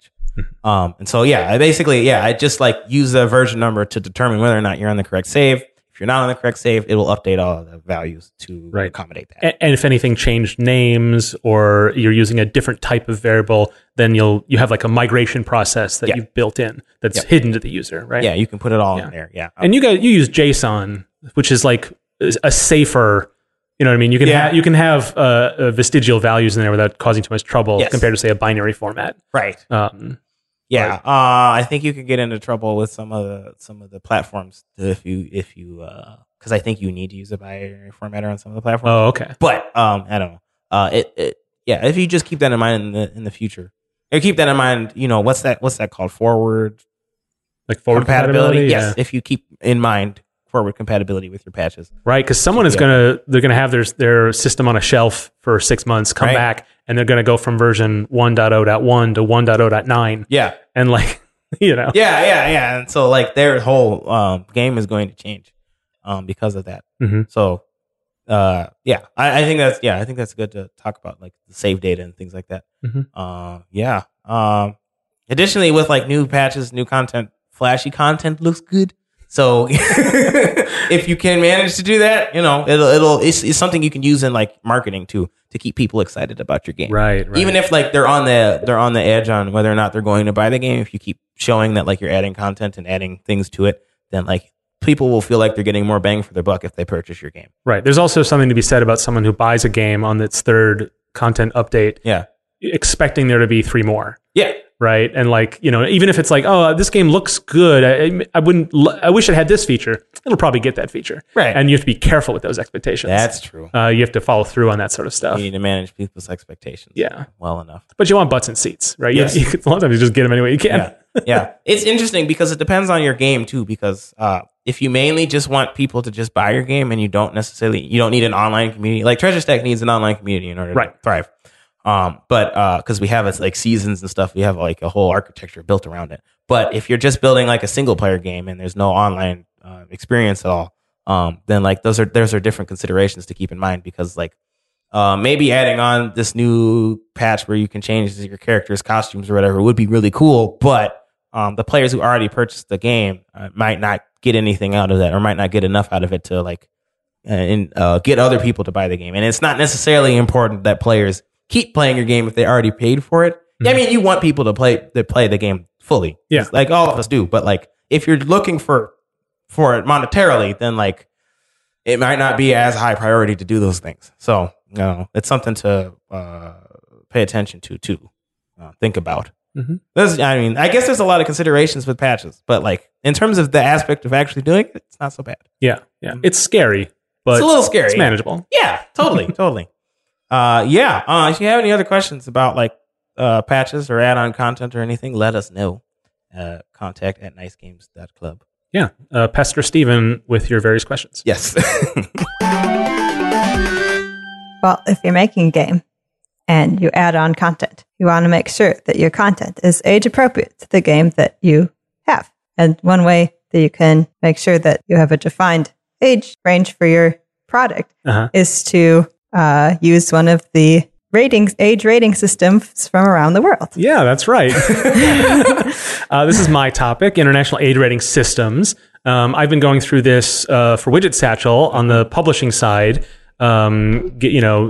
Um, and so yeah, I basically yeah, I just like use the version number to determine whether or not you're on the correct save. If you're not on the correct save, it will update all of the values to Right. accommodate that. And, and if anything changed names or you're using a different type of variable, then you'll you have like a migration process that Yeah. you've built in that's Yep. hidden to the user, right? yeah, you can put it all Yeah. in there. Yeah, And you guys you use JSON, which is like a safer. You know what I mean? You can Yeah. ha- you can have uh, uh, vestigial values in there without causing too much trouble Yes. compared to say a binary format. right. Um, Yeah, Right. uh, I think you could get into trouble with some of the some of the platforms if you if you because I think you need to use a binary formatter on some of the platforms. oh, okay. But um, I don't know. Uh, it, it yeah. If you just keep that in mind in the in the future, or keep that in mind, you know what's that what's that called forward Like forward compatibility? compatibility. Yes, Yeah. if you keep in mind forward compatibility with your patches. Right, because someone is Yeah. gonna they're gonna have their their system on a shelf for six months, come Right. back, and they're gonna go from version 1.0.1 to 1.0.9, Yeah, and like you know, yeah, yeah, yeah. And so like their whole um, game is going to change um, because of that. Mhm. So uh, yeah, I, I think that's yeah, I think that's good to talk about like the save data and things like that. Mhm. Uh, yeah. Um, additionally, with like new patches, new content, flashy content looks good. So if you can manage to do that, you know, it'll it'll it's, it's something you can use in like marketing too to keep people excited about your game. right, right. Even if like they're on the they're on the edge on whether or not they're going to buy the game, if you keep showing that like you're adding content and adding things to it, then like people will feel like they're getting more bang for their buck if they purchase your game. right. There's also something to be said about someone who buys a game on its third content update, Yeah. expecting there to be three more. Yeah. Right, and like you know, even if it's like, oh, this game looks good, I, I wouldn't. I wish it had this feature. It'll probably get that feature, Right. And you have to be careful with those expectations. That's true. uh, you have to follow through on that sort of stuff. You need to manage people's expectations. Yeah. Well enough. But you want butts and seats, right? You- Yes. You, a lot of times you just get them any way you can. yeah, yeah. It's interesting because it depends on your game too. Because uh, if you mainly just want people to just buy your game and you don't necessarily you don't need an online community, like Treasure Stack needs an online community in order Right. to thrive. Um, but because we have it's like seasons and stuff, we have like a whole architecture built around it. But if you're just building like a single player game and there's no online uh, experience at all, um, then like those are those are different considerations to keep in mind because like uh, maybe adding on this new patch where you can change your character's costumes or whatever would be really cool. But um, the players who already purchased the game uh, might not get anything out of that, or might not get enough out of it to like uh, and uh, get other people to buy the game. And it's not necessarily important that players keep playing your game if they already paid for it. Yeah, I mean, you want people to play to play the game fully, Yeah. like all of us do. But like, if you're looking for for it monetarily, then like it might not be as high priority to do those things. So, you know, it's something to uh, pay attention to, too. Uh, think about. Mhm. There's, I mean, I guess there's a lot of considerations with patches, but like in terms of the aspect of actually doing it, it's not so bad. Yeah, yeah. It's scary, but it's a little scary. it's manageable. Yeah, totally, totally. Uh, yeah. Uh, if you have any other questions about like uh, patches or add-on content or anything, let us know. Uh, contact at nicegames.club. Yeah. Uh, Pester Steven with your various questions. Yes. Well, if you're making a game and you add on content, you want to make sure that your content is age appropriate to the game that you have. And one way that you can make sure that you have a defined age range for your product Uh-huh. is to uh, use one of the ratings age rating systems from around the world. Yeah, that's right. uh, this is my topic international aid rating systems. Um, I've been going through this uh, for Widget Satchel on the publishing side, um, get, you know,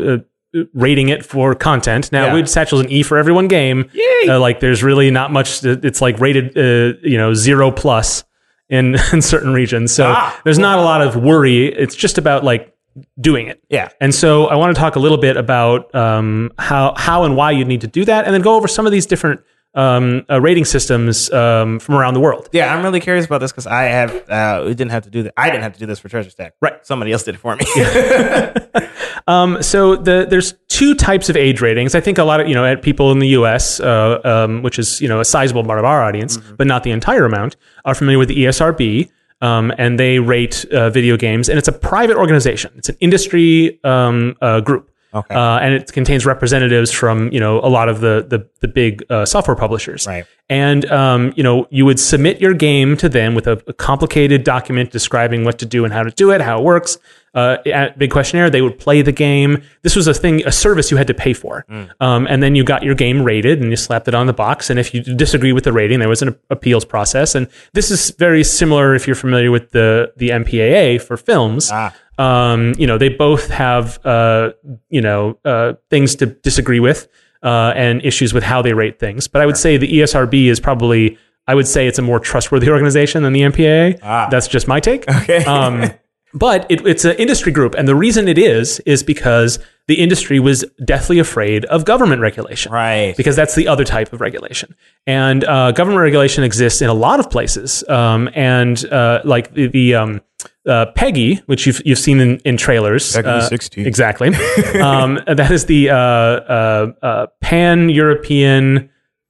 uh, rating it for content. Now, Yeah. Widget Satchel's an E for everyone game. Yay. Uh, like, there's really not much, it's like rated, uh, you know, zero plus in, in certain regions. So Ah, there's not a lot of worry. It's just about like doing it. yeah. And so I want to talk a little bit about um, how how and why you need to do that, and then go over some of these different um, uh, rating systems um, from around the world. Yeah, I'm really curious about this because I have uh, we didn't have to do that. I didn't have to do this for Treasure Stack. Right. Somebody else did it for me. Um, so the there's two types of age ratings. I think a lot of you know at people in the U.S., uh, um, which is you know a sizable part of our audience, but not the entire amount, are familiar with the ESRB. Um, and they rate uh, video games, and it's a private organization. It's an industry um, uh, group. Okay. Uh, and it contains representatives from you know a lot of the the, the big uh, software publishers. Right. And um, you know you would submit your game to them with a, a complicated document describing what to do and how to do it, how it works. Uh, a big questionnaire. They would play the game. This was a thing, a service you had to pay for. Um, and then you got your game rated, and you slapped it on the box. And if you disagree with the rating, there was an appeals process. And this is very similar if you're familiar with the the MPAA for films Ah. um, you know, they both have, uh, you know, uh, things to disagree with uh, and issues with how they rate things. But I would say the ESRB is probably, I would say it's a more trustworthy organization than the MPAA. Ah. That's just my take. Okay. Um, but it, it's an industry group. And the reason it is, is because the industry was deathly afraid of government regulation right. because that's the other type of regulation. And uh, government regulation exists in a lot of places. Um, and uh, like the, the um, uh, PEGI, which you've you've seen in, in trailers, PEGI uh, 16. exactly. um, that is the uh, uh, uh, Pan European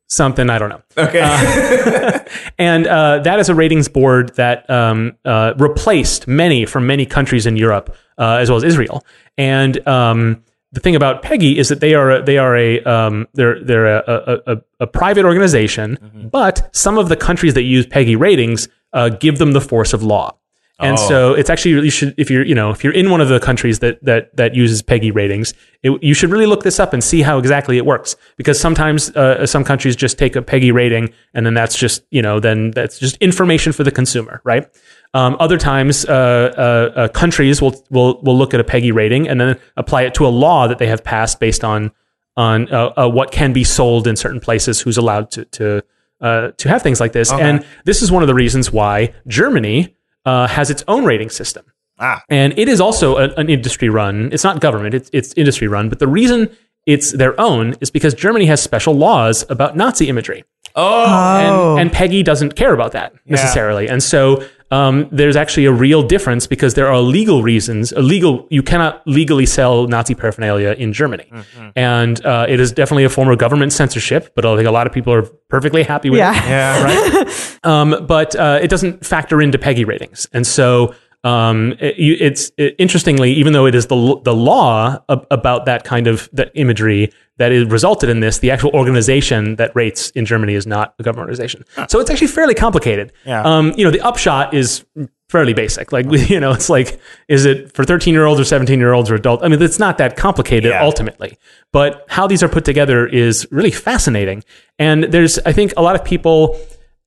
something. I don't know. Okay. And uh, that is a ratings board that um, uh, replaced many from many countries in Europe, uh, as well as Israel. And um, the thing about PEGI is that they are a, they are a um, they're they're a, a, a, a private organization, but some of the countries that use PEGI ratings uh, give them the force of law. And Oh. so it's actually you should if you're you know if you're in one of the countries that that that uses PEGI ratings, it, you should really look this up and see how exactly it works because sometimes uh, some countries just take a PEGI rating and then that's just you know then that's just information for the consumer, right? Um, other times, uh, uh, uh, countries will will will look at a PEGI rating and then apply it to a law that they have passed based on on uh, uh, what can be sold in certain places, who's allowed to to uh, to have things like this. Okay. And this is one of the reasons why Germany uh, has its own rating system. ah. And it is also a, an industry run. It's not government, it's, it's industry run. But the reason it's their own is because Germany has special laws about Nazi imagery. Oh. Oh. And, and PEGI doesn't care about that necessarily. And so um, there's actually a real difference because there are legal reasons. A legal, you cannot legally sell Nazi paraphernalia in Germany, and uh, it is definitely a form of government censorship. But I think a lot of people are perfectly happy with it Yeah. yeah. right? um, but uh, it doesn't factor into PEGI ratings, and so um, it, you- it's it, interestingly, even though it is the the law ab- about that kind of that imagery that is resulted in this, the actual organization that rates in Germany is not a government organization. So it's actually fairly complicated. Yeah. Um, you know, the upshot is fairly basic. Like you know, it's like is it for thirteen year olds or seventeen year olds or adult? I mean, it's not that complicated Yeah. ultimately, but how these are put together is really fascinating. And there's, I think, a lot of people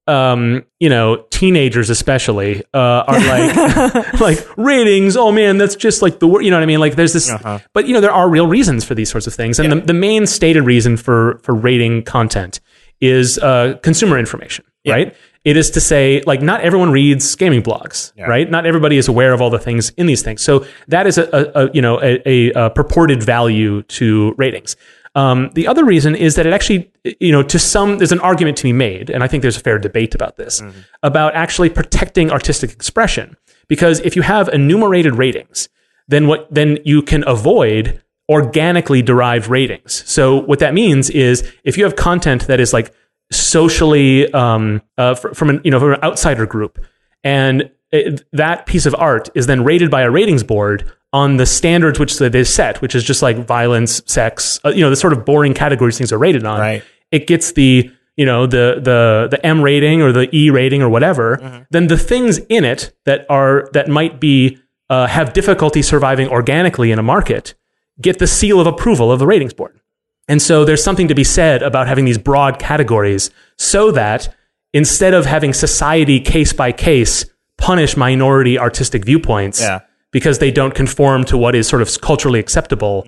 um, you know, teenagers especially, uh, are like, like ratings. Oh man, that's just like the word. You know what I mean? Like there's this, Uh-huh. but you know, there are real reasons for these sorts of things. And the, the main stated reason for, for rating content is, uh, consumer information, right? It is to say, like, not everyone reads gaming blogs, right? Not everybody is aware of all the things in these things. So that is a, a, a you know, a, a, a purported value to ratings. Um, the other reason is that it actually, you know, to some, there's an argument to be made, and I think there's a fair debate about this, about actually protecting artistic expression. Because if you have enumerated ratings, then what, then you can avoid organically derived ratings. So what that means is if you have content that is like socially um, uh, fr- from an you know from an outsider group, and it, that piece of art is then rated by a ratings board on the standards which they set, which is just like violence, sex, uh, you know, the sort of boring categories things are rated on. Right. It gets the you know the the the M rating or the E rating or whatever. Then the things in it that are that might be uh, have difficulty surviving organically in a market get the seal of approval of the ratings board. And so there's something to be said about having these broad categories so that instead of having society case by case punish minority artistic viewpoints Yeah. Because they don't conform to what is sort of culturally acceptable,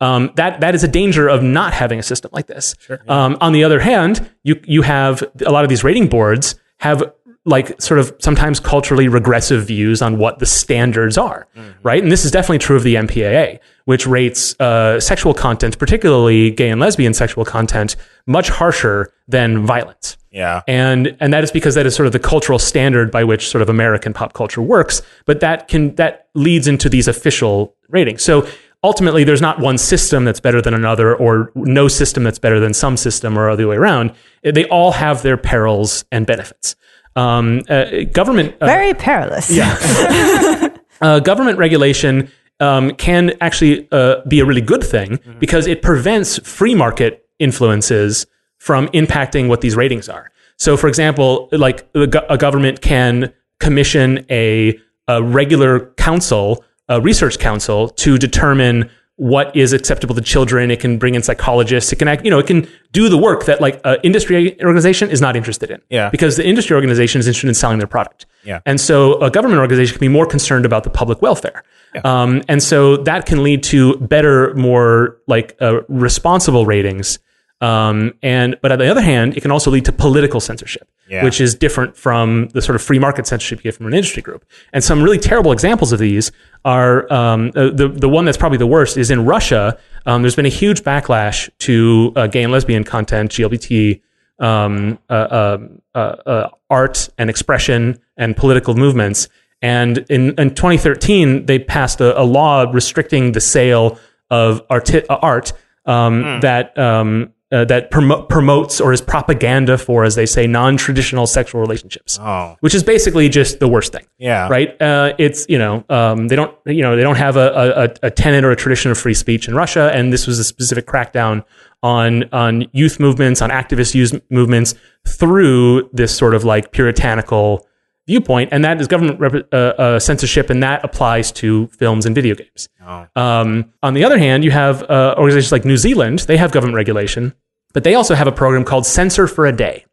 um, that that is a danger of not having a system like this. Um, on the other hand, you you have a lot of these rating boards have like sort of sometimes culturally regressive views on what the standards are, right? And this is definitely true of the MPAA, which rates uh, sexual content, particularly gay and lesbian sexual content, much harsher than violence Yeah. and and that is because that is sort of the cultural standard by which sort of American pop culture works. But that can that leads into these official ratings. So ultimately, there's not one system that's better than another, or no system that's better than some system, or other way around. They all have their perils and benefits. Um, uh, government uh, Very perilous. uh, government regulation um, can actually uh, be a really good thing because it prevents free market influences from impacting what these ratings are. So, for example, like a government can commission a, a regular council, a research council, to determine what is acceptable to children. It can bring in psychologists. It can act, you know, it can do the work that like an industry organization is not interested in. Yeah. Because the industry organization is interested in selling their product. Yeah. And so a government organization can be more concerned about the public welfare. Um, and so that can lead to better, more like uh, responsible ratings. Um, and but on the other hand, it can also lead to political censorship, Yeah. which is different from the sort of free market censorship you get from an industry group. And some really terrible examples of these are um, uh, the the one that's probably the worst is in Russia. Um, there's been a huge backlash to uh, gay and lesbian content, LGBT um, uh, um, uh, uh, art and expression and political movements. And in, in 2013, they passed a, a law restricting the sale of arti- uh, art um, that um, uh, that promo- promotes or is propaganda for, as they say, non-traditional sexual relationships, Oh. which is basically just the worst thing Yeah. right? Uh, it's you know um, they don't you know they don't have a, a, a tenet or a tradition of free speech in Russia, and this was a specific crackdown on on youth movements, on activist youth movements through this sort of like puritanical viewpoint, and that is government rep- uh, uh, censorship, and that applies to films and video games. Oh. Um, on the other hand, you have uh, organizations like New Zealand; they have government regulation, but they also have a program called Censor for a Day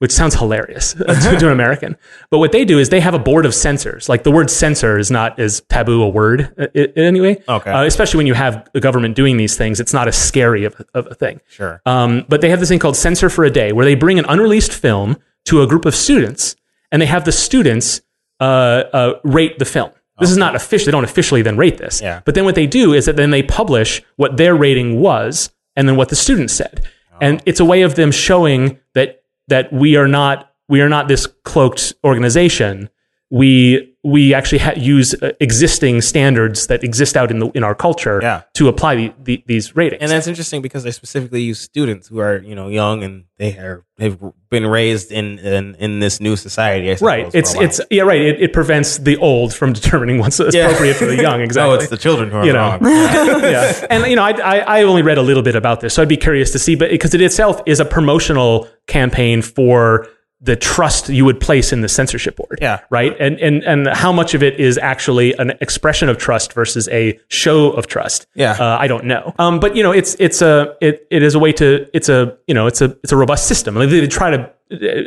which sounds hilarious to, an American. But what they do is they have a board of censors. Like the word censor is not as taboo a word uh, i- anyway. Okay. Uh, especially when you have the government doing these things, it's not as scary of, of a thing. Sure. Um, but they have this thing called Censor for a Day, where they bring an unreleased film to a group of students, and they have the students uh, uh, rate the film. This is not official. They don't officially then rate this. Yeah. But then what they do is that then they publish what their rating was, and then what the students said, and it's a way of them showing that that we are not we are not this cloaked organization. We we actually ha- use uh, existing standards that exist out in the in our culture Yeah. to apply the, the, these ratings. And that's interesting because they specifically use students who are, you know, young and they are have been raised in in, in this new society. I suppose, Right. It's it's yeah. Right. It, it prevents the old from determining what's Yeah. appropriate for the young. Exactly. Oh, it's the children who are You know. wrong. yeah. And you know, I, I I only read a little bit about this, so I'd be curious to see. But because it itself is a promotional campaign for the trust you would place in the censorship board. Yeah. Right. And and and how much of it is actually an expression of trust versus a show of trust. Yeah. Uh, I don't know. Um, but you know, it's it's a it, it is a way to it's a you know it's a it's a robust system. Like, they try to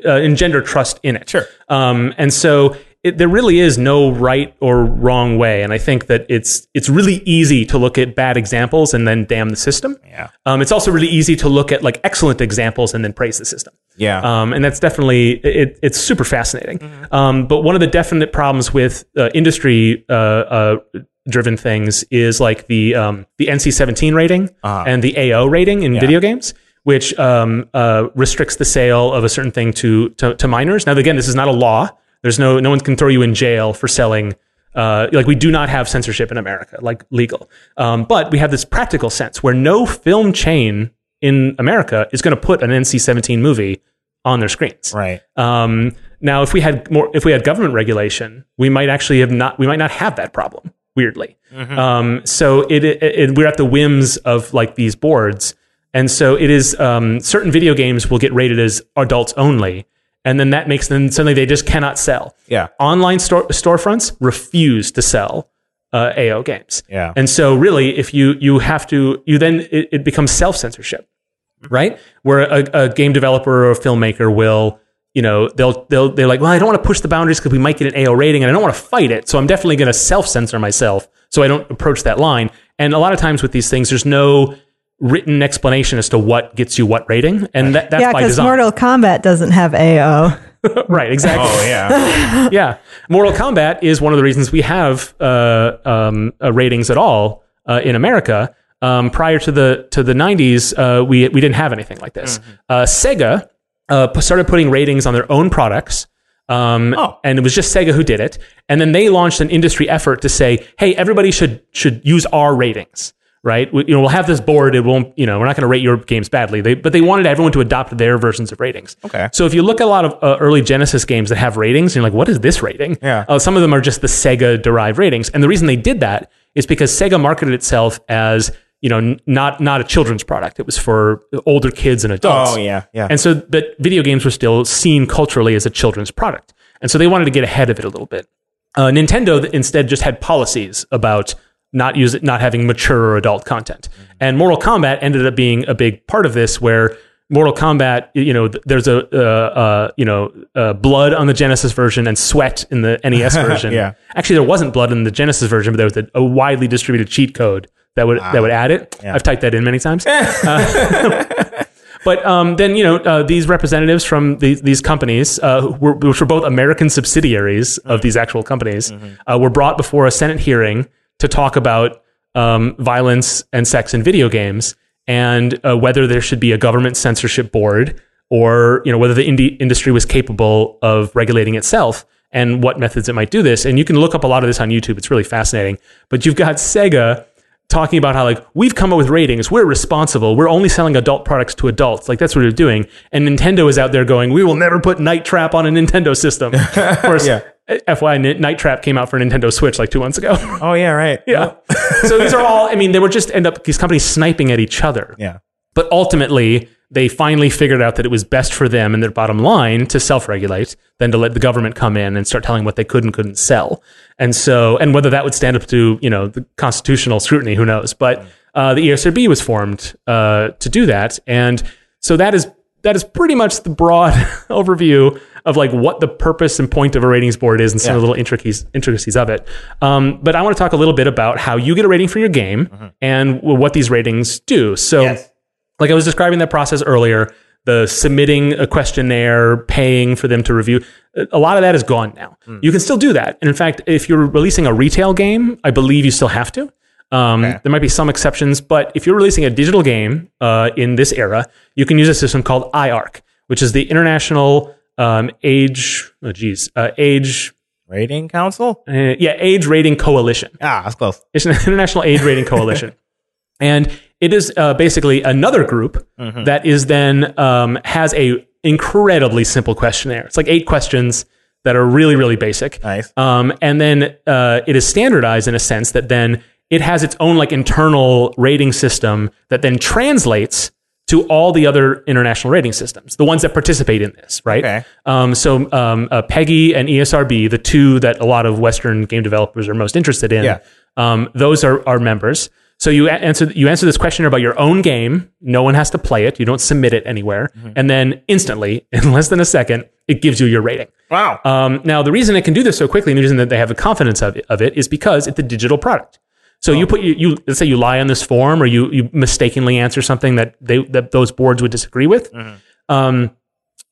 uh, engender trust in it. Sure. Um, and so it, there really is no right or wrong way. And I think that it's it's really easy to look at bad examples and then damn the system. Yeah. Um, it's also really easy to look at like excellent examples and then praise the system. Yeah. Um, and that's definitely it, it's super fascinating. Um, but one of the definite problems with uh, industry uh, uh, driven things is like the um, the NC-17 rating Uh-huh. and the AO rating in video games. Which um, uh, restricts the sale of a certain thing to, to to minors. Now, again, this is not a law. There's no no one can throw you in jail for selling Uh, like we do not have censorship in America, like legal. Um, but we have this practical sense where no film chain in America is going to put an NC-17 movie on their screens. Right. Um, now, if we had more, if we had government regulation, we might actually have not, we might not have that problem. Weirdly, um, so it, it, it- we're at the whims of like these boards, and so it is. Um, certain video games will get rated as adults only, and then that makes them suddenly they just cannot sell. Yeah. Online store, storefronts refuse to sell uh, AO games. Yeah. And so really, if you you have to, you then it, it becomes self censorship, right? Where a, a game developer or a filmmaker will, you know, they'll they'll they're like, well, I don't want to push the boundaries because we might get an AO rating, and I don't want to fight it, so I'm definitely going to self censor myself so I don't approach that line. And a lot of times with these things, there's no written explanation as to what gets you what rating, and that, that's yeah, by because design. Mortal Kombat doesn't have AO. right? Exactly Oh yeah. yeah, Mortal Kombat is one of the reasons we have uh, um, uh, ratings at all uh, in America. Um, prior to the to the '90s, uh, we we didn't have anything like this. Uh, Sega uh, started putting ratings on their own products. Um, Oh. and it was just Sega who did it. And then they launched an industry effort to say, "Hey, everybody should should use our ratings." Right? We, you know, we'll have this board. It won't. You know, we're not going to rate your games badly. They, but they wanted everyone to adopt their versions of ratings. Okay. So if you look at a lot of uh, early Genesis games that have ratings, you're like, what is this rating? Yeah. Uh, some of them are just the Sega derived ratings, and the reason they did that is because Sega marketed itself as you know n- not not a children's product. It was for older kids and adults. Oh yeah. Yeah. And so, but video games were still seen culturally as a children's product. And so they wanted to get ahead of it a little bit. Uh, Nintendo instead just had policies about not use not having mature or adult content. And Mortal Kombat ended up being a big part of this, where Mortal Kombat, you know, there's a uh, uh, you know uh, blood on the Genesis version and sweat in the NES version. Yeah. Actually, there wasn't blood in the Genesis version, but there was a, a widely distributed cheat code that would that would add it. Yeah. I've typed that in many times. But um, then you know uh, these representatives from these, these companies, uh, were, which were both American subsidiaries of these actual companies, uh, were brought before a Senate hearing to talk about um, violence and sex in video games and uh, whether there should be a government censorship board or you know whether the indie industry was capable of regulating itself and what methods it might do this. And you can look up a lot of this on YouTube. It's really fascinating. But you've got Sega talking about how like we've come up with ratings we're responsible we're only selling adult products to adults like that's what they're doing and nintendo is out there going we will never put night trap on a nintendo system of course Yeah. Eh, fyi night trap came out for nintendo switch like two months ago oh yeah. Right. yeah so these are all i mean they were just end up these companies sniping at each other Yeah. but ultimately, they finally figured out that it was best for them and their bottom line to self-regulate than to let the government come in and start telling what they could and couldn't sell. And so, and whether that would stand up to you know the constitutional scrutiny, who knows? But uh, the ESRB was formed uh, to do that, and so that is that is pretty much the broad overview of like what the purpose and point of a ratings board is and some of the little intricacies intricacies of it. Um, but I want to talk a little bit about how you get a rating for your game and what these ratings do. So Yes. Like I was describing that process earlier, the submitting a questionnaire, paying for them to review, a lot of that is gone now. You can still do that. And in fact, if you're releasing a retail game, I believe you still have to. Um, Okay. There might be some exceptions, but if you're releasing a digital game uh, in this era, you can use a system called IARC, which is the International um, Age, oh geez, uh, Age, Rating Council. uh, yeah, Age Rating Coalition. Ah, that's close. It's an international age rating coalition. And it is uh, basically another group that is then um, has a incredibly simple questionnaire. It's like eight questions that are really, really basic. Nice. Um, and then uh, it is standardized in a sense that then it has its own like internal rating system that then translates to all the other international rating systems, the ones that participate in this, right? Okay. Um, so um, uh, PEGI and ESRB, the two that a lot of Western game developers are most interested in, Yeah. um, those are, are members. So you answer you answer this question about your own game. No one has to play it. You don't submit it anywhere, and then instantly, in less than a second, it gives you your rating. Wow. Um, now, the reason it can do this so quickly, and the reason that they have the confidence of it, of it is because it's a digital product. So you put you, you let's say you lie on this form, or you you mistakenly answer something that they that those boards would disagree with. Um,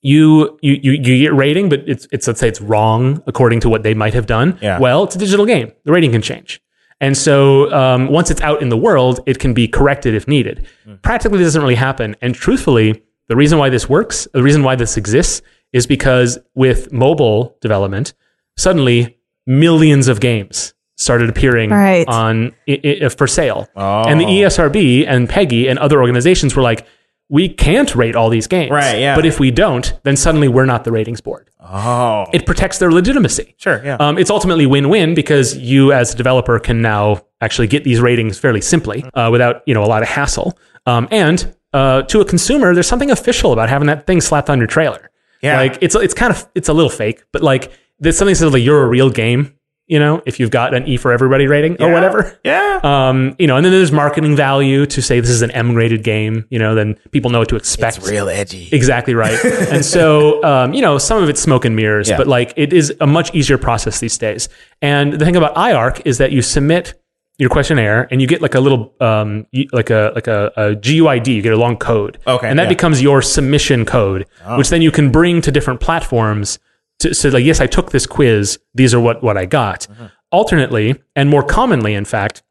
you, you you you get rating, but it's it's let's say it's wrong according to what they might have done. Yeah. Well, it's a digital game. The rating can change. And so um, once it's out in the world, it can be corrected if needed. Practically, this doesn't really happen. And truthfully, the reason why this works, the reason why this exists, is because with mobile development, suddenly millions of games started appearing Right. on i- i- for sale. Oh. And the ESRB and PEGI and other organizations were like, we can't rate all these games. Right, yeah. But if we don't, then suddenly we're not the ratings board. Oh, It protects their legitimacy. sure, yeah. Um, it's ultimately win-win because you, as a developer, can now actually get these ratings fairly simply uh, without you know a lot of hassle. Um, and uh, to a consumer, there's something official about having that thing slapped on your trailer. Yeah. like it's it's kind of it's a little fake, but like there's something that says like you're a real game. You know, if you've got an E for everybody rating or whatever. yeah. Um, you know, and then there's marketing value to say this is an M graded game. You know, then people know what to expect. it's real edgy. Exactly right. and so, um, you know, some of it's smoke and mirrors, Yeah. but like it is a much easier process these days. And the thing about IARC is that you submit your questionnaire and you get like a little, um, like a like a, a GUID. You get a long code, Okay, and that yeah. becomes your submission code, which then you can bring to different platforms. To, so, like, yes, I took this quiz. These are what what I got. Alternately, and more commonly, in fact,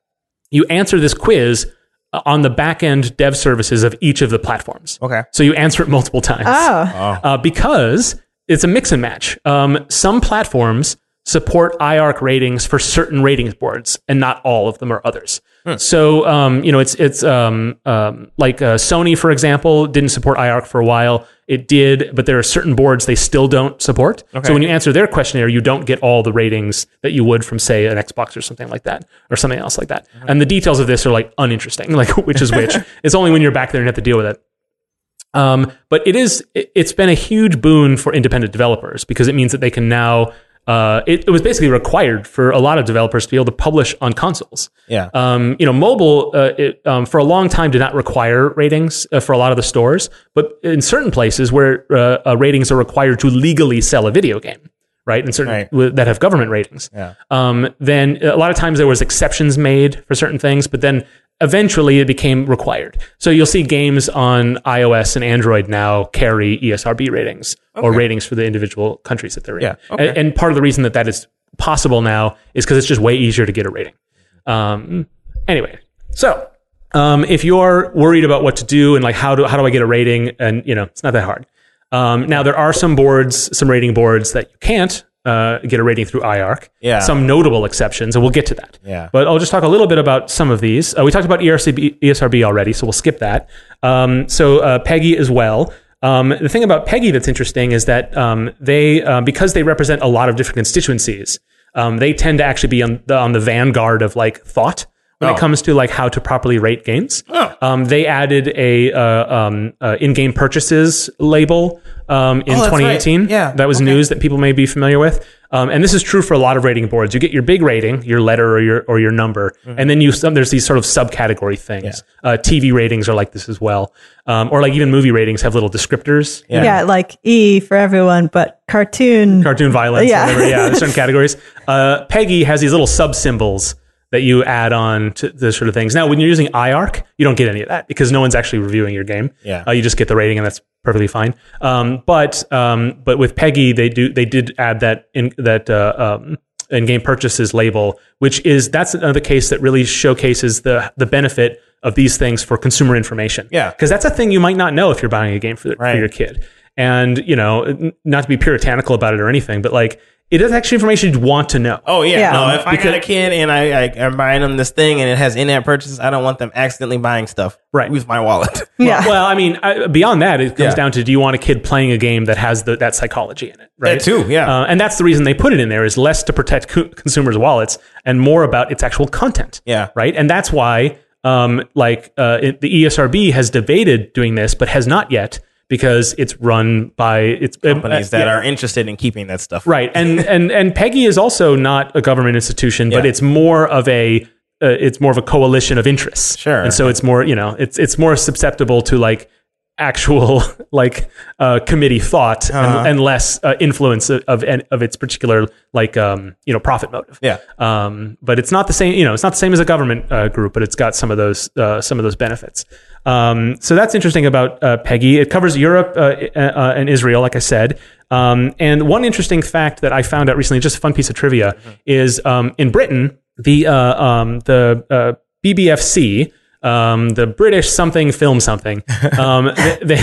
you answer this quiz uh, on the back end dev services of each of the platforms. Okay. So you answer it multiple times Oh, uh, because it's a mix and match. Um, some platforms support IARC ratings for certain ratings boards, and not all of them or others. So um, you know, it's it's um, um, like uh, Sony, for example, didn't support IARC for a while. It did, but there are certain boards they still don't support. So when you answer their questionnaire, you don't get all the ratings that you would from, say, an Xbox or something like that, or something else like that. And the details of this are like uninteresting, like which is which. it's only when you're back there and have to deal with it. Um, but it is it- it's been a huge boon for independent developers because it means that they can now uh, it, it was basically required for a lot of developers to be able to publish on consoles. Yeah. Um, you know, mobile uh, it, um, for a long time did not require ratings uh, for a lot of the stores, but in certain places where uh, uh, ratings are required to legally sell a video game, right? In certain Right. with- that have government ratings, Yeah. um, then a lot of times there was exceptions made for certain things, but then eventually it became required. So you'll see games on iOS and Android now carry ESRB ratings or ratings for the individual countries that they're in. Yeah, okay. And, and part of the reason that that is possible now is because it's just way easier to get a rating. Um, anyway, so um, if you're worried about what to do and like how do how do I get a rating, and you know it's not that hard. Um, now there are some boards, some rating boards that you can't uh, get a rating through IARC. Yeah. Some notable exceptions, and we'll get to that. Yeah. But I'll just talk a little bit about some of these. Uh, we talked about ERCB, ESRB already, so we'll skip that. Um, so uh, PEGI as well. Um, the thing about PEGI that's interesting is that um, they, uh, because they represent a lot of different constituencies, um, they tend to actually be on the, on the vanguard of like thought when Oh. it comes to like how to properly rate games. Oh. Um, they added a uh, um, uh, in-game purchases label um, in Oh, that's right. 2018. Yeah. that was Okay. news that people may be familiar with. Um, and this is true for a lot of rating boards. You get your big rating, your letter or your or your number, Mm-hmm. and then you some, there's these sort of subcategory things. Uh, TV ratings are like this as well, um, or like even movie ratings have little descriptors. Yeah. yeah. like E for everyone, but cartoon. cartoon violence, Yeah. whatever. Yeah, there's certain categories. Uh, PEGI has these little sub symbols that you add on to the sort of things. Now, when you're using IARC, you don't get any of that because no one's actually reviewing your game. Yeah. uh, you just get the rating, and that's perfectly fine. Um, but um, but with PEGI, they do they did add that in that. Uh, um, in-game purchases label, which is that's another case that really showcases the the benefit of these things for consumer information. Yeah. because that's a thing you might not know if you're buying a game for, Right. for your kid. And you know, not to be puritanical about it or anything, but like it is actually information you'd want to know. Oh yeah, Yeah. no. If I got a kid and I, I am buying them this thing and it has in-app purchases, I don't want them accidentally buying stuff Right. with my wallet. yeah. Well, I mean, I, beyond that, it comes Yeah. down to do you want a kid playing a game that has the, that psychology in it, right? That too, yeah. Uh, and that's the reason they put it in there is less to protect co- consumers' wallets and more about its actual content. Yeah. Right. And that's why, um, like, uh, it, the ESRB has debated doing this, but has not yet because it's run by it's Companies uh, that yeah. are interested in keeping that stuff. Right, and and and PEGI is also not a government institution, but it's more of a uh, it's more of a coalition of interests. Sure. and so it's more you know it's it's more susceptible to like actual like uh, committee thought Uh-huh. and, and less uh, influence of, of of its particular like um you know profit motive. Yeah. Um, but it's not the same. You know, it's not the same as a government uh, group, but it's got some of those uh, some of those benefits. Um, so that's interesting about uh, PEGI. It covers Europe uh, uh, and Israel, like I said. Um, and one interesting fact that I found out recently, just a fun piece of trivia, is um, in Britain the uh, um, the uh, BBFC. Um, the British something film something. Um, they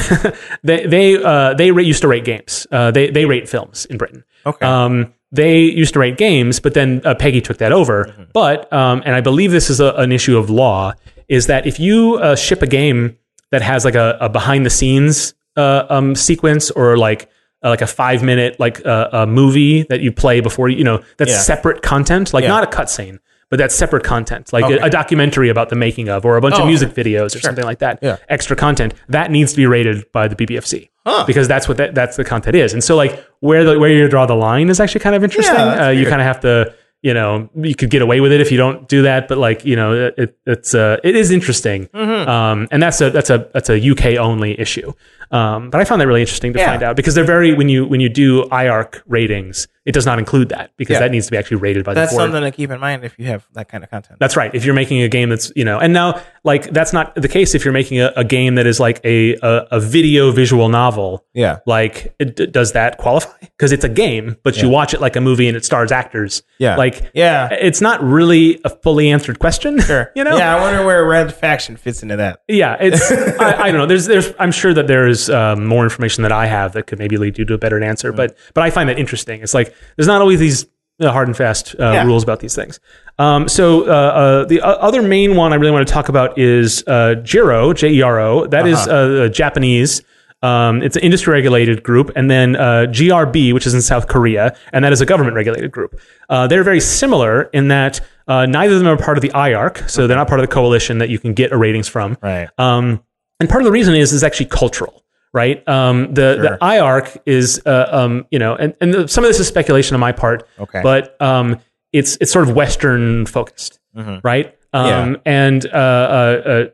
they they uh, they used to rate games. Uh, they they rate films in Britain. Okay. Um, they used to rate games, but then uh, PEGI took that over. Mm-hmm. But um, and I believe this is a, an issue of law is that if you uh, ship a game that has like a, a behind the scenes uh, um, sequence or like uh, like a five minute like uh, a movie that you play before you you know that's Yeah. separate content, like Yeah. not a cutscene. But that's separate content, like Okay. a, a documentary about the making of, or a bunch Oh, of okay. music videos, or something like that. Yeah. Extra content that needs to be rated by the BBFC Huh. because that's what that, that's the content is. And so like where the where you draw the line is actually kind of interesting. Yeah, uh, you kind of have to you know you could get away with it if you don't do that, but like you know it, it's uh, it is interesting. Mm-hmm. Um, and that's a that's a that's a UK only issue. Um, but I found that really interesting to Yeah. find out because they're very when you when you do IARC ratings, it does not include that because Yeah. that needs to be actually rated by That's the board. something to keep in mind if you have that kind of content. That's right. If you're making a game that's, you know, and now like that's not the case if you're making a, a game that is like a, a, a video visual novel. Yeah. Like, it, does that qualify? Because it's a game, but you watch it like a movie and it stars actors. Yeah. Like, Yeah. it's not really a fully answered question. Sure. you know? Yeah, I wonder where Red Faction fits into that. Yeah, it's I, I don't know. There's there's I'm sure that there is um, more information that I have that could maybe lead you to a better answer. But but I find that interesting. It's like there's not always these uh, hard and fast uh, Yeah. rules about these things. Um, so uh, uh, the other main one I really want to talk about is uh, CERO J E R O. That is uh, Japanese. Um, it's an industry regulated group, and then uh, GRB, which is in South Korea, and that is a government regulated group. Uh, they're very similar in that uh, neither of them are part of the IARC, so they're not part of the coalition that you can get a ratings from. Right. Um, and part of the reason is is actually cultural, right? Um, the the IARC is, uh, um, you know, and, and the, some of this is speculation on my part, Okay. but um, it's it's sort of Western focused, right? Um, And uh, uh,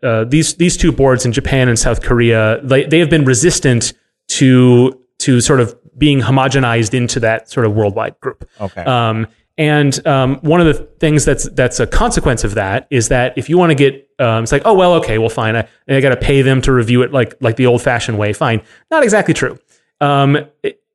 uh, uh, these these two boards in Japan and South Korea, they they have been resistant to to sort of being homogenized into that sort of worldwide group. Okay. Um, and um, one of the things that's that's a consequence of that is that if you want to get, um, it's like, oh well, okay, well, fine, I, I got to pay them to review it like like the old fashioned way. Fine, not exactly true, um,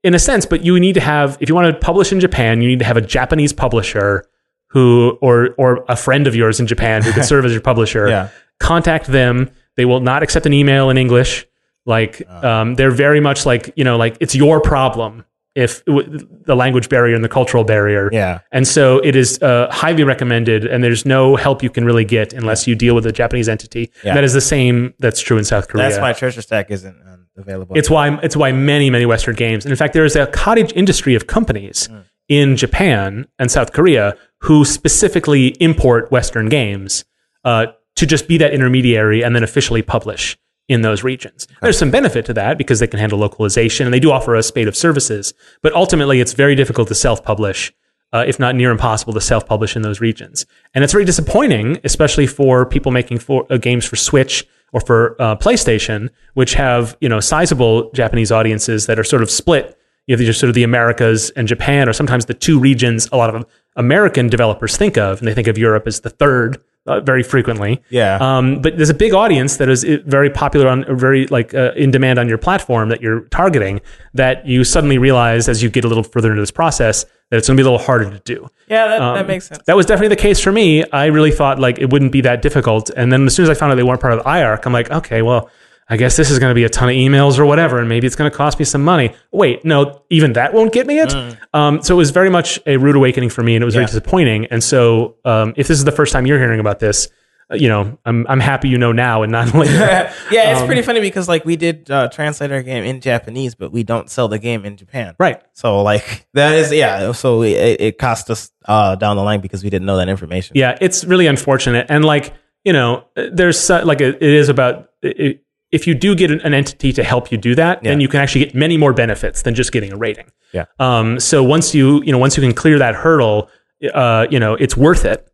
in a sense, but you need to have if you want to publish in Japan, you need to have a Japanese publisher who or or a friend of yours in Japan who could serve as your publisher. Yeah. Contact them. They will not accept an email in English. Like um, they're very much like you know like it's your problem if w- the language barrier and the cultural barrier. Yeah. And so it is uh, highly recommended, and there's no help you can really get unless you deal with a Japanese entity. Yeah. That is the same that's true in South Korea. That's why Treasure Stack isn't um, available. It's why it's why many many Western games, and in fact, there is a cottage industry of companies Hmm. in Japan and South Korea who specifically import Western games uh, to just be that intermediary and then officially publish in those regions. There's some benefit to that because they can handle localization and they do offer a spate of services, but ultimately it's very difficult to self-publish. Uh, if not near impossible to self-publish in those regions, and it's very disappointing, especially for people making for, uh, games for Switch or for uh, PlayStation, which have you know sizable Japanese audiences that are sort of split. You have these sort of the Americas and Japan, or sometimes the two regions. A lot of American developers think of, and they think of Europe as the third uh, very frequently. Yeah. Um, but there's a big audience that is uh, very popular on, very like uh, in demand on your platform that you're targeting. That you suddenly realize as you get a little further into this process that it's going to be a little harder to do. yeah, that, Um, that makes sense. That was definitely the case for me. I really thought like it wouldn't be that difficult, and then as soon as I found out they weren't part of the IARC, I'm like, okay, well, I guess this is going to be a ton of emails or whatever, and maybe it's going to cost me some money. Wait, no, even that won't get me it. Um, so it was very much a rude awakening for me, and it was very Mm. Disappointing. And so, um, if this is the first time you're hearing about this, uh, you know, I'm I'm happy you know now and not later. yeah, it's Um, pretty funny because like we did uh, translate our game in Japanese, but we don't sell the game in Japan. right. So like that is yeah. So it, it cost us uh, down the line because we didn't know that information. Yeah, it's really unfortunate. And like, you know, there's so- like it it is about it, if you do get an, an entity to help you do that, then you can actually get many more benefits than just getting a rating. Yeah. Um, so once you, you know, once you can clear that hurdle, uh, you know, it's worth it.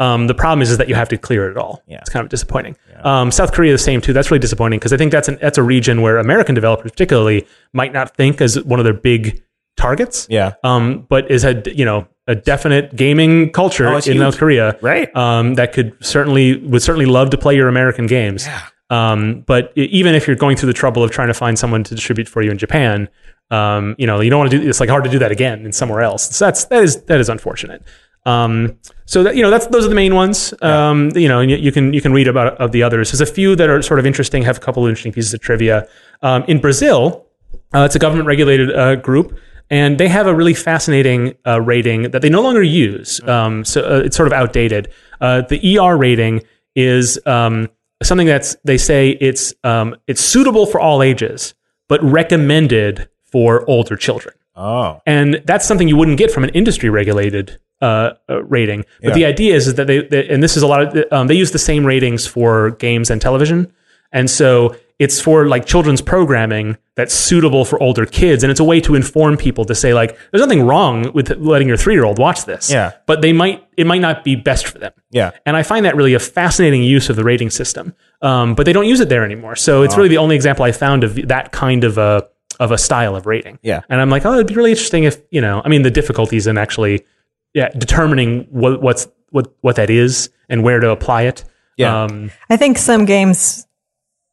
Um, the problem is, is that you have to clear it all. Yeah. It's kind of disappointing. Um, South Korea, the same too. That's really disappointing because I think that's an, that's a region where American developers, particularly, might not think as one of their big targets. Yeah. Um, but is a you know a definite gaming culture Oh, in huge. North Korea, Right. Um, that could certainly would certainly love to play your American games. Yeah. Um, but even if you're going through the trouble of trying to find someone to distribute for you in Japan, um, you know you don't want to do. It's like hard to do that again in somewhere else. So that's that is that is unfortunate. Um, so that you know that's those are the main ones. Um, you know, and you, you can you can read about of the others. There's a few that are sort of interesting. Have a couple of interesting pieces of trivia. Um, in Brazil, uh, it's a government regulated uh, group, and they have a really fascinating uh, rating that they no longer use. Um, so uh, it's sort of outdated. Uh, the ER rating is um, something that's they say it's um, it's suitable for all ages, but recommended for older children. Oh. And that's something you wouldn't get from an industry regulated uh, uh, rating. But Yeah. the idea is, is that they, they, and this is a lot of, um, they use the same ratings for games and television. And so it's for like children's programming that's suitable for older kids. And it's a way to inform people to say, like, there's nothing wrong with letting your three year old watch this. Yeah. But they might, it might not be best for them. Yeah. And I find that really a fascinating use of the rating system. Um, but they don't use it there anymore. So it's really the only example I found of that kind of a of a style of rating. Yeah. And I'm like, oh, it'd be really interesting if you know. I mean, the difficulties in actually, yeah, determining what what's what what that is and where to apply it. Yeah. Um, I think some games,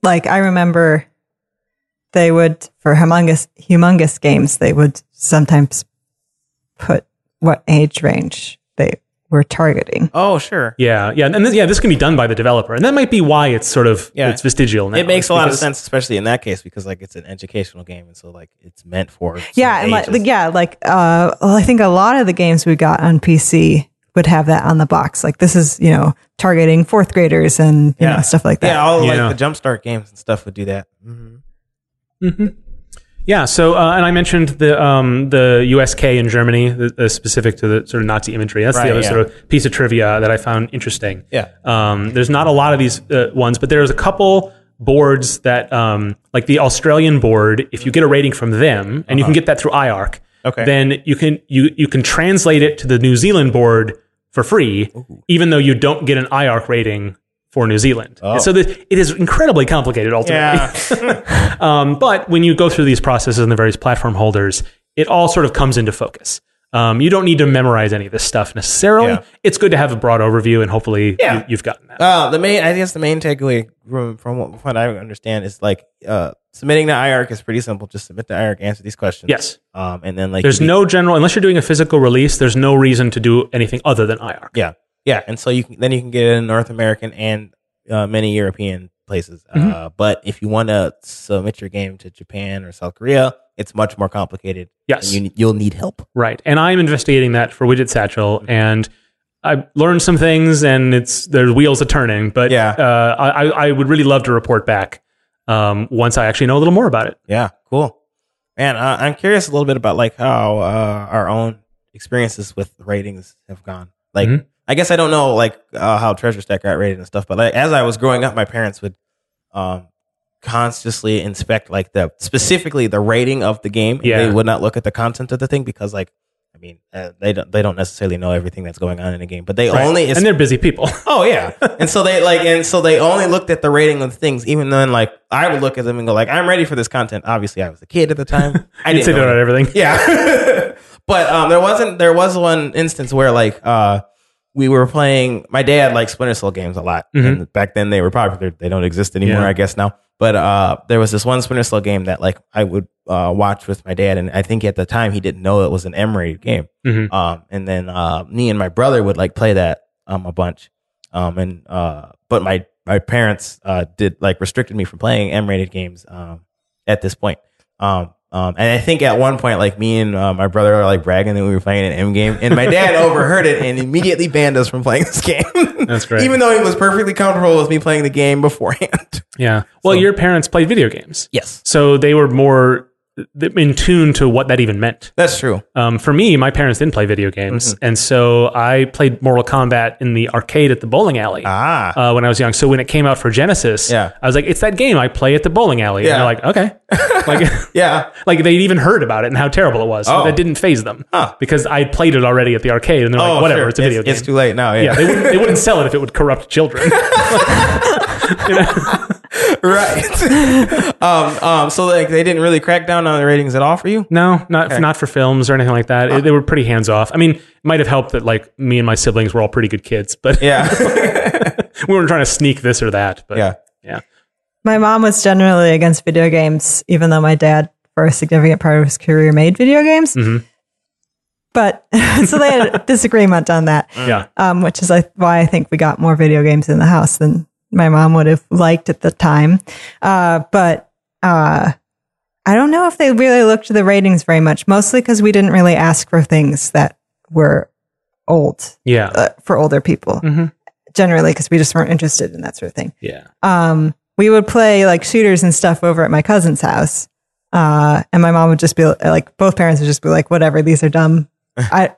like I remember, they would for humongous humongous games, they would sometimes put what age range they were targeting. Oh, sure. yeah. Yeah. And this, yeah, this can be done by the developer, and that might be why it's sort of Yeah. it's vestigial. Now. It makes It's a lot of sense, especially in that case, because like it's an educational game, and so like it's meant for Yeah, certain and like, yeah, like uh, well, I think a lot of the games we got on PC would have that on the box. Like this is you know targeting fourth graders and you Yeah. know stuff like that. yeah, all Yeah. like the jumpstart games and stuff would do that. hmm Yeah. So, uh, and I mentioned the um, the USK in Germany, the, the specific to the sort of Nazi imagery. That's Right, the other yeah. sort of piece of trivia that I found interesting. Yeah. Um, there's not a lot of these uh, ones, but there's a couple boards that, um, like the Australian board, if you get a rating from them, and you can get that through IARC, Uh-huh. Okay. then you can you you can translate it to the New Zealand board for free, even though you don't get an IARC rating for New Zealand. Oh. So the, it is incredibly complicated ultimately. Yeah. Um, but when you go through these processes and the various platform holders, it all sort of comes into focus. Um, you don't need to memorize any of this stuff necessarily. Yeah. It's good to have a broad overview, and hopefully Yeah. you, you've gotten that. Uh, the main, I guess the main takeaway from, from what, what I understand is like uh, submitting to IARC is pretty simple. Just submit to IARC, answer these questions. yes. Um, and then like There's no general, unless you're doing a physical release, there's no reason to do anything other than IARC. Yeah, yeah, and so you can then you can get it in North American and uh, many European places. Mm-hmm. Uh, but if you want to submit your game to Japan or South Korea, it's much more complicated. Yes. and you, you'll need help. Right. And I'm investigating that for Widget Satchel, and I learned some things, and it's there's wheels are turning. But Yeah. uh, I I would really love to report back um, once I actually know a little more about it. Yeah, cool. And uh, I'm curious a little bit about like how uh, our own experiences with ratings have gone. Like, Mhm. I guess I don't know like uh, how Treasure Stack got rated and stuff, but like, as I was growing up, my parents would um, consciously inspect like the specifically the rating of the game. Yeah. they would not look at the content of the thing because like. I mean, uh, they don't. They don't necessarily know everything that's going on in a game, but they Right. only. and they're busy people. Oh yeah, and so they like, and so they only looked at the rating of things. Even then, like I would look at them and go, like, I'm ready for this content. Obviously, I was a kid at the time. I didn't say know everything. yeah, but um, there wasn't. There was one instance where like uh, we were playing. My dad liked Splinter Cell games a lot, and back then they were popular. They don't exist anymore, Yeah. I guess now. But uh, there was this one Splinter Cell game that like I would uh, watch with my dad, and I think at the time he didn't know it was an M-rated game. Mhm. Um, and then uh, me and my brother would like play that um a bunch. Um, and uh, but my my parents uh did like restricted me from playing M-rated games um at this point. Um, um, and I think at one point, like me and uh, my brother are like bragging that we were playing an M game, and my dad overheard it and immediately banned us from playing this game. That's great. Even though he was perfectly comfortable with me playing the game beforehand. Yeah. Well, So- your parents played video games. yes, So they were more in tune to what that even meant. that's true. Um, for me, my parents didn't play video games. Mm-hmm. And so I played Mortal Kombat in the arcade at the bowling alley Ah, uh, when I was young. So when it came out for Genesis, Yeah. I was like, it's that game I play at the bowling alley. Yeah. And they're like, okay. like, yeah, like they'd even heard about it and how terrible it was. Oh. That didn't phase them Huh. because I played it already at the arcade and they're oh, like, whatever, sure. it's a video game. It's too late now. yeah, they wouldn't, they wouldn't sell it if it would corrupt children. Right. um, um, so like they didn't really crack down on the ratings at all for you. No, not not for films or anything like that. It- they were pretty hands off. I mean, it might have helped that like me and my siblings were all pretty good kids, but Yeah, we weren't trying to sneak this or that. But yeah. yeah, My mom was generally against video games, even though my dad, for a significant part of his career, made video games. Mhm. But so they had a disagreement on that, yeah, um, which is like, why I think we got more video games in the house than my mom would have liked at the time. Uh, but uh, I don't know if they really looked at the ratings very much, mostly because we didn't really ask for things that were old Yeah. uh, for older people. Mhm. Generally, because we just weren't interested in that sort of thing. Yeah. um, we would play like shooters and stuff over at my cousin's house. Uh, and my mom would just be like, both parents would just be like, whatever, these are dumb. I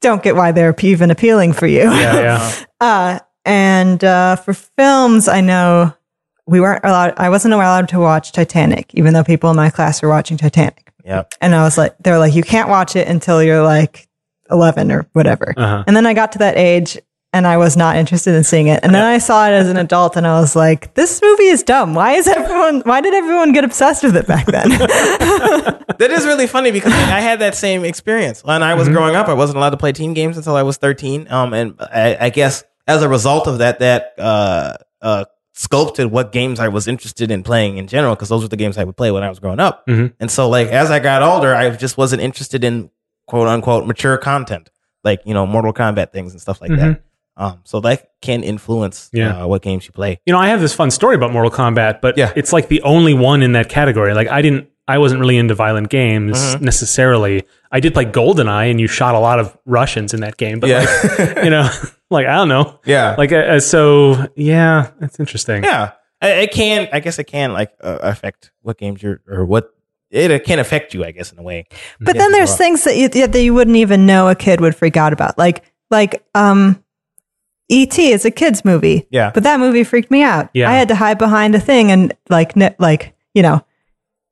don't get why they're even appealing for you. Yeah. Yeah. Uh, and uh, for films, I know we weren't allowed, I wasn't allowed to watch Titanic, even though people in my class were watching Titanic. Yep. And I was like, they were like, you can't watch it until you're like 11 or whatever. Uh-huh. And then I got to that age and I was not interested in seeing it. And then I saw it as an adult and I was like, this movie is dumb. Why is everyone, why did everyone get obsessed with it back then? That is really funny because I had that same experience when I Mm-hmm. was growing up. I wasn't allowed to play teen games until I was 13. Um, and I, I guess as a result of that, that uh, uh, sculpted what games I was interested in playing in general because those were the games I would play when I was growing up. Mhm. And so, like as I got older, I just wasn't interested in quote unquote mature content, like you know Mortal Kombat things and stuff like that. Um, so that can influence Mm-hmm. Yeah. uh, what games you play. You know, I have this fun story about Mortal Kombat, but Yeah. it's like the only one in that category. Like I didn't I wasn't really into violent games Mm-hmm. necessarily. I did play GoldenEye and you shot a lot of Russians in that game, but Yeah. like, you know, like I don't know. Yeah. Like uh, uh, so yeah, it's interesting. Yeah, it, it can. I guess it can like uh, affect what games you're or what it, it can affect you. I guess in a way. But Yeah, then there's well. things that you, that you wouldn't even know a kid would freak out about. Like, like, um, E.T. is a kid's movie. Yeah. But that movie freaked me out. Yeah. I had to hide behind a thing and like, ne- like, you know,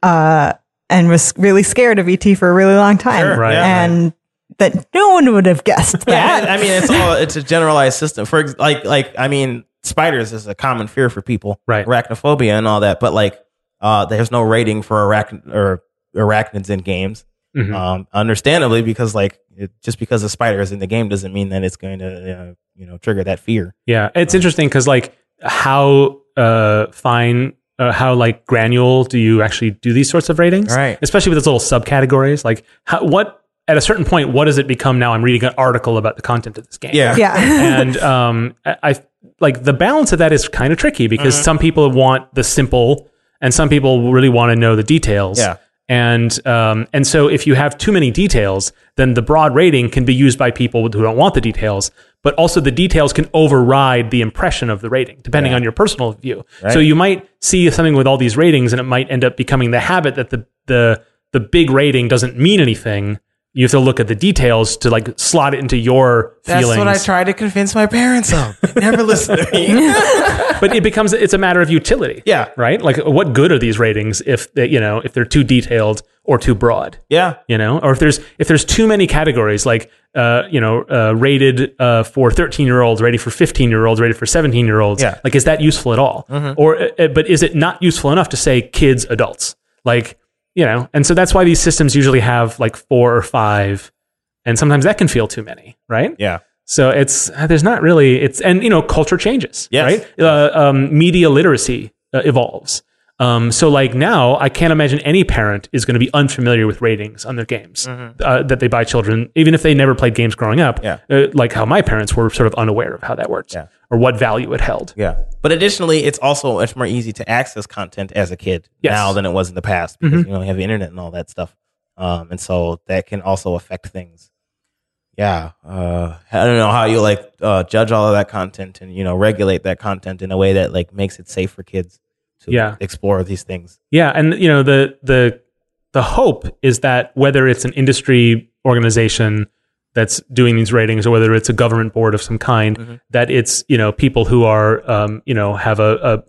uh, and was really scared of E.T. for a really long time. Sure, Right. yeah. And that no one would have guessed Yeah, that. I mean it's all it's a generalized system. For like like I mean spiders is a common fear for people, Right. Arachnophobia and all that, but like uh, there's no rating for arachn or arachnids in games. Mhm. Um, understandably, because like it, just because a spider is in the game doesn't mean that it's going to uh, you know trigger that fear. Yeah, it's interesting because like how uh, fine, uh, how like granule do you actually do these sorts of ratings? Right. Especially with those little subcategories. Like how, what at a certain point, what does it become? Now I'm reading an article about the content of this game. Yeah, yeah. and um, I, I like the balance of that is kind of tricky because some people want the simple, and some people really want to know the details. Yeah. And um, and so if you have too many details, then the broad rating can be used by people who don't want the details. But also the details can override the impression of the rating, depending Yeah. on your personal view. Right. So you might see something with all these ratings, and it might end up becoming the habit that the the the big rating doesn't mean anything. You have to look at the details to like slot it into your That's feelings. what I tried to convince my parents of. They never listen to me. but it becomes it's a matter of utility. Yeah. Right? Like what good are these ratings if they, you know, if they're too detailed or too broad, yeah, you know? Or if there's if there's too many categories like uh, you know, uh, rated uh, for 13-year-olds, rated for 15-year-olds, rated for 17-year-olds, Yeah. like is that useful at all? Or uh, but is it not useful enough to say kids, adults? Like, you know, and so that's why these systems usually have like 4 or 5 and sometimes that can feel too many, right? yeah, So it's uh, there's not really it's and you know culture changes, Yes. right? Uh, um, media literacy uh, evolves. Um, so like now, I can't imagine any parent is going to be unfamiliar with ratings on their games uh, that they buy children, even if they never played games growing up. Yeah. Uh, like how my parents were sort of unaware of how that works Yeah. Or what value it held. yeah. But additionally, it's also much more easy to access content as a kid Yes. now than it was in the past because you know you have the internet and all that stuff, um, and so that can also affect things. Yeah, uh, I don't know how you like uh, judge all of that content and you know regulate that content in a way that like makes it safe for kids to Yeah. explore these things. Yeah, and you know the the the hope is that whether it's an industry organization that's doing these ratings or whether it's a government board of some kind, Mm-hmm. that it's you know people who are um, you know have a,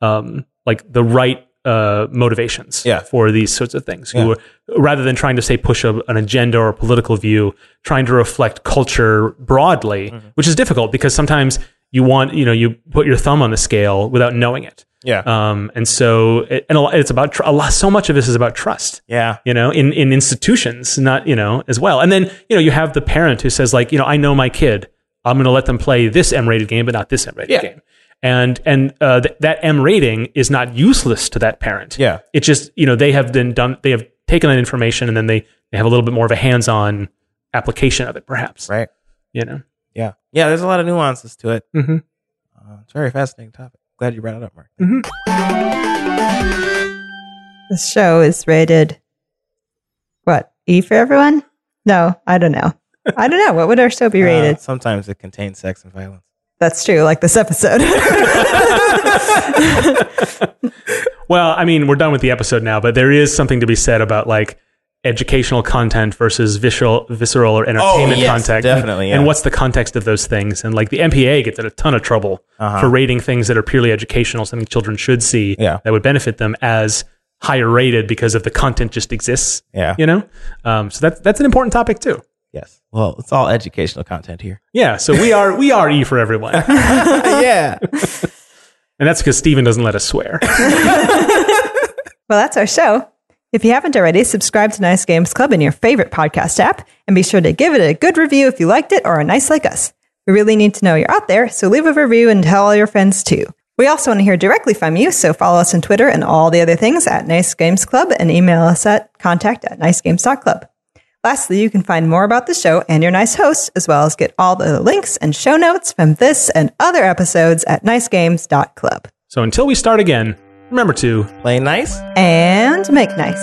a um, like the right uh, motivations Yeah. for these sorts of things. Who are, rather than trying to say push a, an agenda or a political view, trying to reflect culture broadly, Mm-hmm. which is difficult because sometimes you want you know you put your thumb on the scale without knowing it. Yeah, Um, and so, it, and a lot, it's about tr- a lot. So much of this is about trust. yeah, You know, in in institutions, not you know as well. And then you know you have the parent who says like, you know, I know my kid. I'm going to let them play this M-rated game, but not this M-rated Yeah. game. And and uh, th- that M rating is not useless to that parent. Yeah. it's just you know they have then done they have taken that information and then they they have a little bit more of a hands-on application of it, perhaps. right. You know. Yeah, yeah. There's a lot of nuances to it. Mhm. Uh, it's a very fascinating topic. Glad you brought it up, Mark. This show is rated what? E for everyone? No, I don't know. I don't know. What would our show be rated? Uh, sometimes it contains sex and violence. That's true, like this episode. Well, I mean, we're done with the episode now, but there is something to be said about like educational content versus visceral, visceral or entertainment Oh, yes, content. definitely, And what's the context of those things? And like the MPA gets in a ton of trouble Uh-huh. for rating things that are purely educational, something children should see Yeah. that would benefit them as higher rated because of the content just exists. Yeah. You know? Um, so that's, that's an important topic too. Yes. Well, it's all educational content here. Yeah. So we are, we are E for everyone. Yeah. and that's because Steven doesn't let us swear. Well, that's our show. If you haven't already, subscribe to Nice Games Club in your favorite podcast app and be sure to give it a good review if you liked it or are nice like us. We really need to know you're out there, so leave a review and tell all your friends too. We also want to hear directly from you, so follow us on Twitter and all the other things at Nice Games Club and email us at contact at nicegames.club. Lastly, you can find more about the show and your nice host, as well as get all the links and show notes from this and other episodes at nicegames.club. So until we start again, remember to Play nice. And make nice.